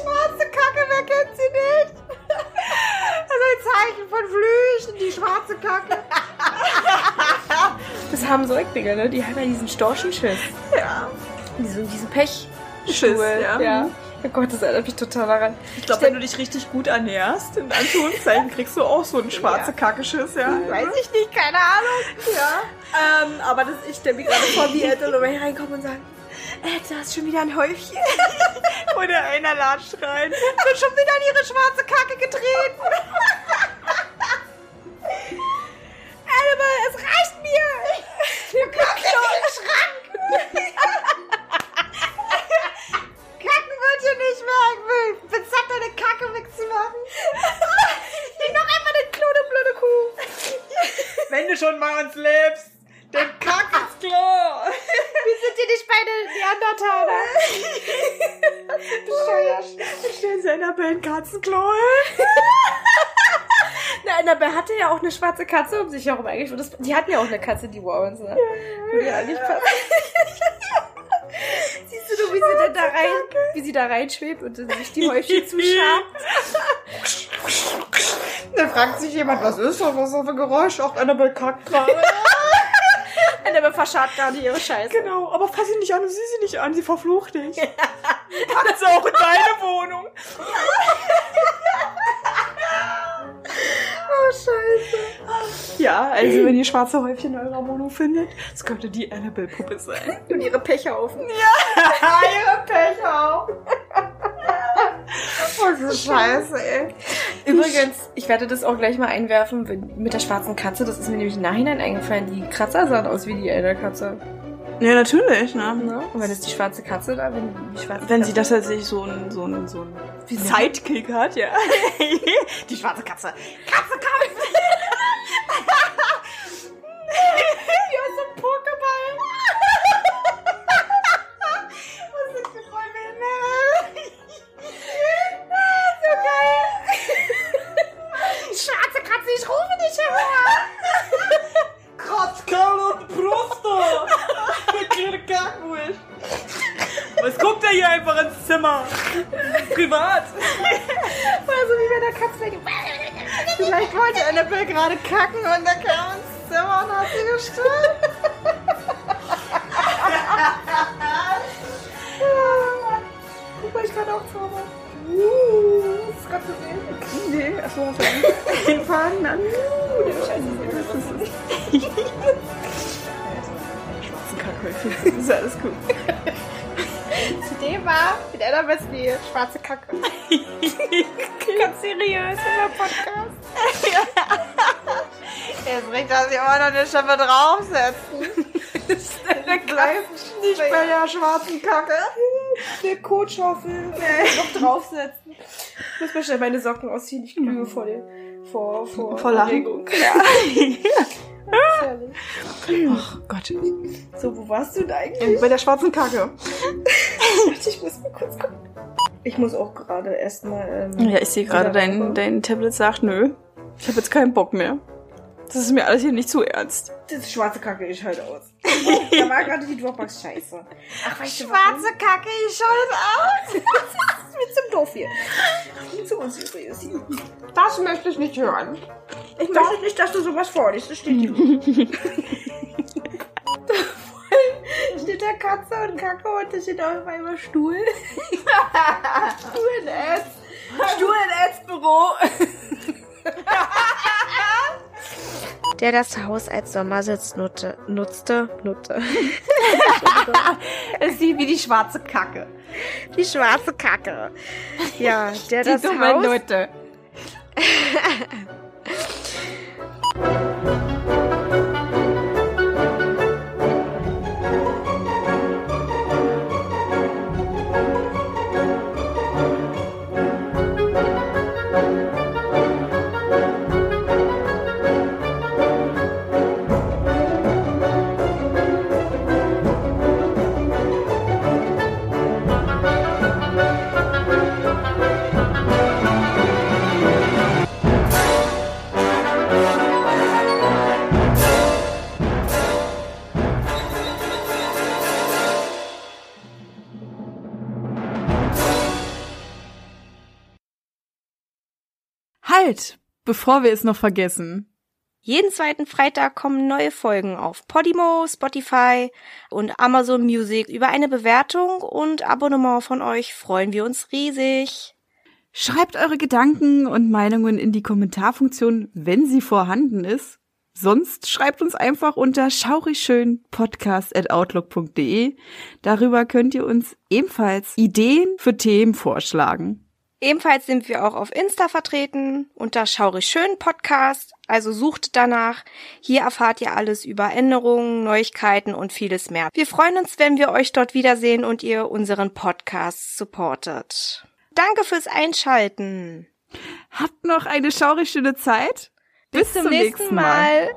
schwarze Kacke, wer kennt sie nicht? Das ist ein Zeichen von Flüchen, die schwarze Kacke. Das haben so Eckdinge, ne? Die haben ja diesen Storchenschiss. Ja. Diesen, diesen Pech. Schiss, ja. ja. Oh Gott, das erinnert mich total daran. Ich glaube, wenn du dich richtig gut ernährst, in Anführungszeichen, kriegst du auch so einen schwarze Kackeschiss, ja. Weiß ich nicht, keine Ahnung. Ja. Ähm, aber das, ich stelle mir gerade vor, wie Ed und Lorraine reinkommen und sagen, Ed, du hast schon wieder ein Häufchen. Oder einer latscht rein. Wird schon wieder in ihre schwarze Kacke getreten. Annabelle, es reicht mir. Katzenklo Na, Annabelle hatte ja auch eine schwarze Katze um sich herum eigentlich. Das, die hatten ja auch eine Katze, die Warrens, ne? Ja passen. Siehst du nur, wie sie da rein, wie sie da reinschwebt und sich die Häufchen zuschabt? Dann fragt sich jemand, was ist das? Was ist das für ein Geräusch? Auch Annabelle kackt gerade. Annabelle verscharrt gerade ihre Scheiße. genau, aber fass sie nicht an und sieh sie nicht an, sie verflucht dich. Packt sie auch in deine Wohnung. scheiße. Ja, also wenn ihr schwarze Häufchen in eurer Wohnung findet, das könnte die Annabelle-Puppe sein. Und ihre Pechhaufen. ihre Pech auch. Oh, so scheiße, ey. Übrigens, ich werde das auch gleich mal einwerfen mit der schwarzen Katze. Das ist mir nämlich im Nachhinein eingefallen. Die Kratzer sahen aus wie die Elderkatze. Ja, natürlich, ne? Ne? Und wenn es die schwarze Katze da, wenn die schwarze Wenn Katze sie das tatsächlich so ein, so ein, so ein Wie Sidekick hat, ja. die schwarze Katze. Katze, Katze! Zimmer? Privat! Also wie bei der Katze. Vielleicht wollte Annabelle gerade kacken und er kam ins Zimmer und hat sie gestört. Guck mal, ich kann auch zaubern. Uh, das ist gerade gesehen. Nee, achso, hast du den Faden an? Scheiße, das ist Schwarzen Kacke, das ist alles gut. Einer Wesley schwarze Kacke. Ganz seriös in der Podcast. Jetzt bringt das hier immer noch eine Schippe draufsetzen. Der bleibt nicht bei der schwarzen Kacke. Eine Kotschaufel noch draufsetzen. Ich muss mir schnell meine Socken ausziehen. Ich glühe vor dem. Vor, vor, Vor Lachen. Oh Gott. So, wo warst du denn eigentlich? Bei der schwarzen Kacke. Warte, ich muss mal kurz gucken. Ich muss auch gerade erstmal. Ähm, Ja, ich sehe gerade, dein, dein Tablet sagt, nö, ich habe jetzt keinen Bock mehr. Das ist mir alles hier nicht zu ernst. Das schwarze Kacke, ich halt aus. da war gerade die Dropbox scheiße. Ach, weißt du, Kacke, ich schalte aus. Das ist mir zum doof hier. Zu unseriös hier. Das möchte ich nicht hören. Ich möchte nicht, dass du sowas vorliest. Das steht hier. steht da Katze und Kacke und da steht auf einmal Stuhl. Stuhl in Ads. Stuhl in Ads Büro. Der das Haus als Sommersitz nutte, nutzte, nutte. Es sieht wie die schwarze Kacke. Die schwarze Kacke. Ja, der das dumme Haus... Nutte. Halt, bevor wir es noch vergessen. Jeden zweiten Freitag kommen neue Folgen auf Podimo, Spotify und Amazon Music. Über eine Bewertung und Abonnement von euch freuen wir uns riesig. Schreibt eure Gedanken und Meinungen in die Kommentarfunktion, wenn sie vorhanden ist. Sonst schreibt uns einfach unter schaurigschönpodcast.outlook.de. Darüber könnt ihr uns ebenfalls Ideen für Themen vorschlagen. Ebenfalls sind wir auch auf Insta vertreten unter Schaurig Schön Podcast, also sucht danach. Hier erfahrt ihr alles über Änderungen, Neuigkeiten und vieles mehr. Wir freuen uns, wenn wir euch dort wiedersehen und ihr unseren Podcast supportet. Danke fürs Einschalten. Habt noch eine schaurig schöne Zeit. Bis zum nächsten Mal.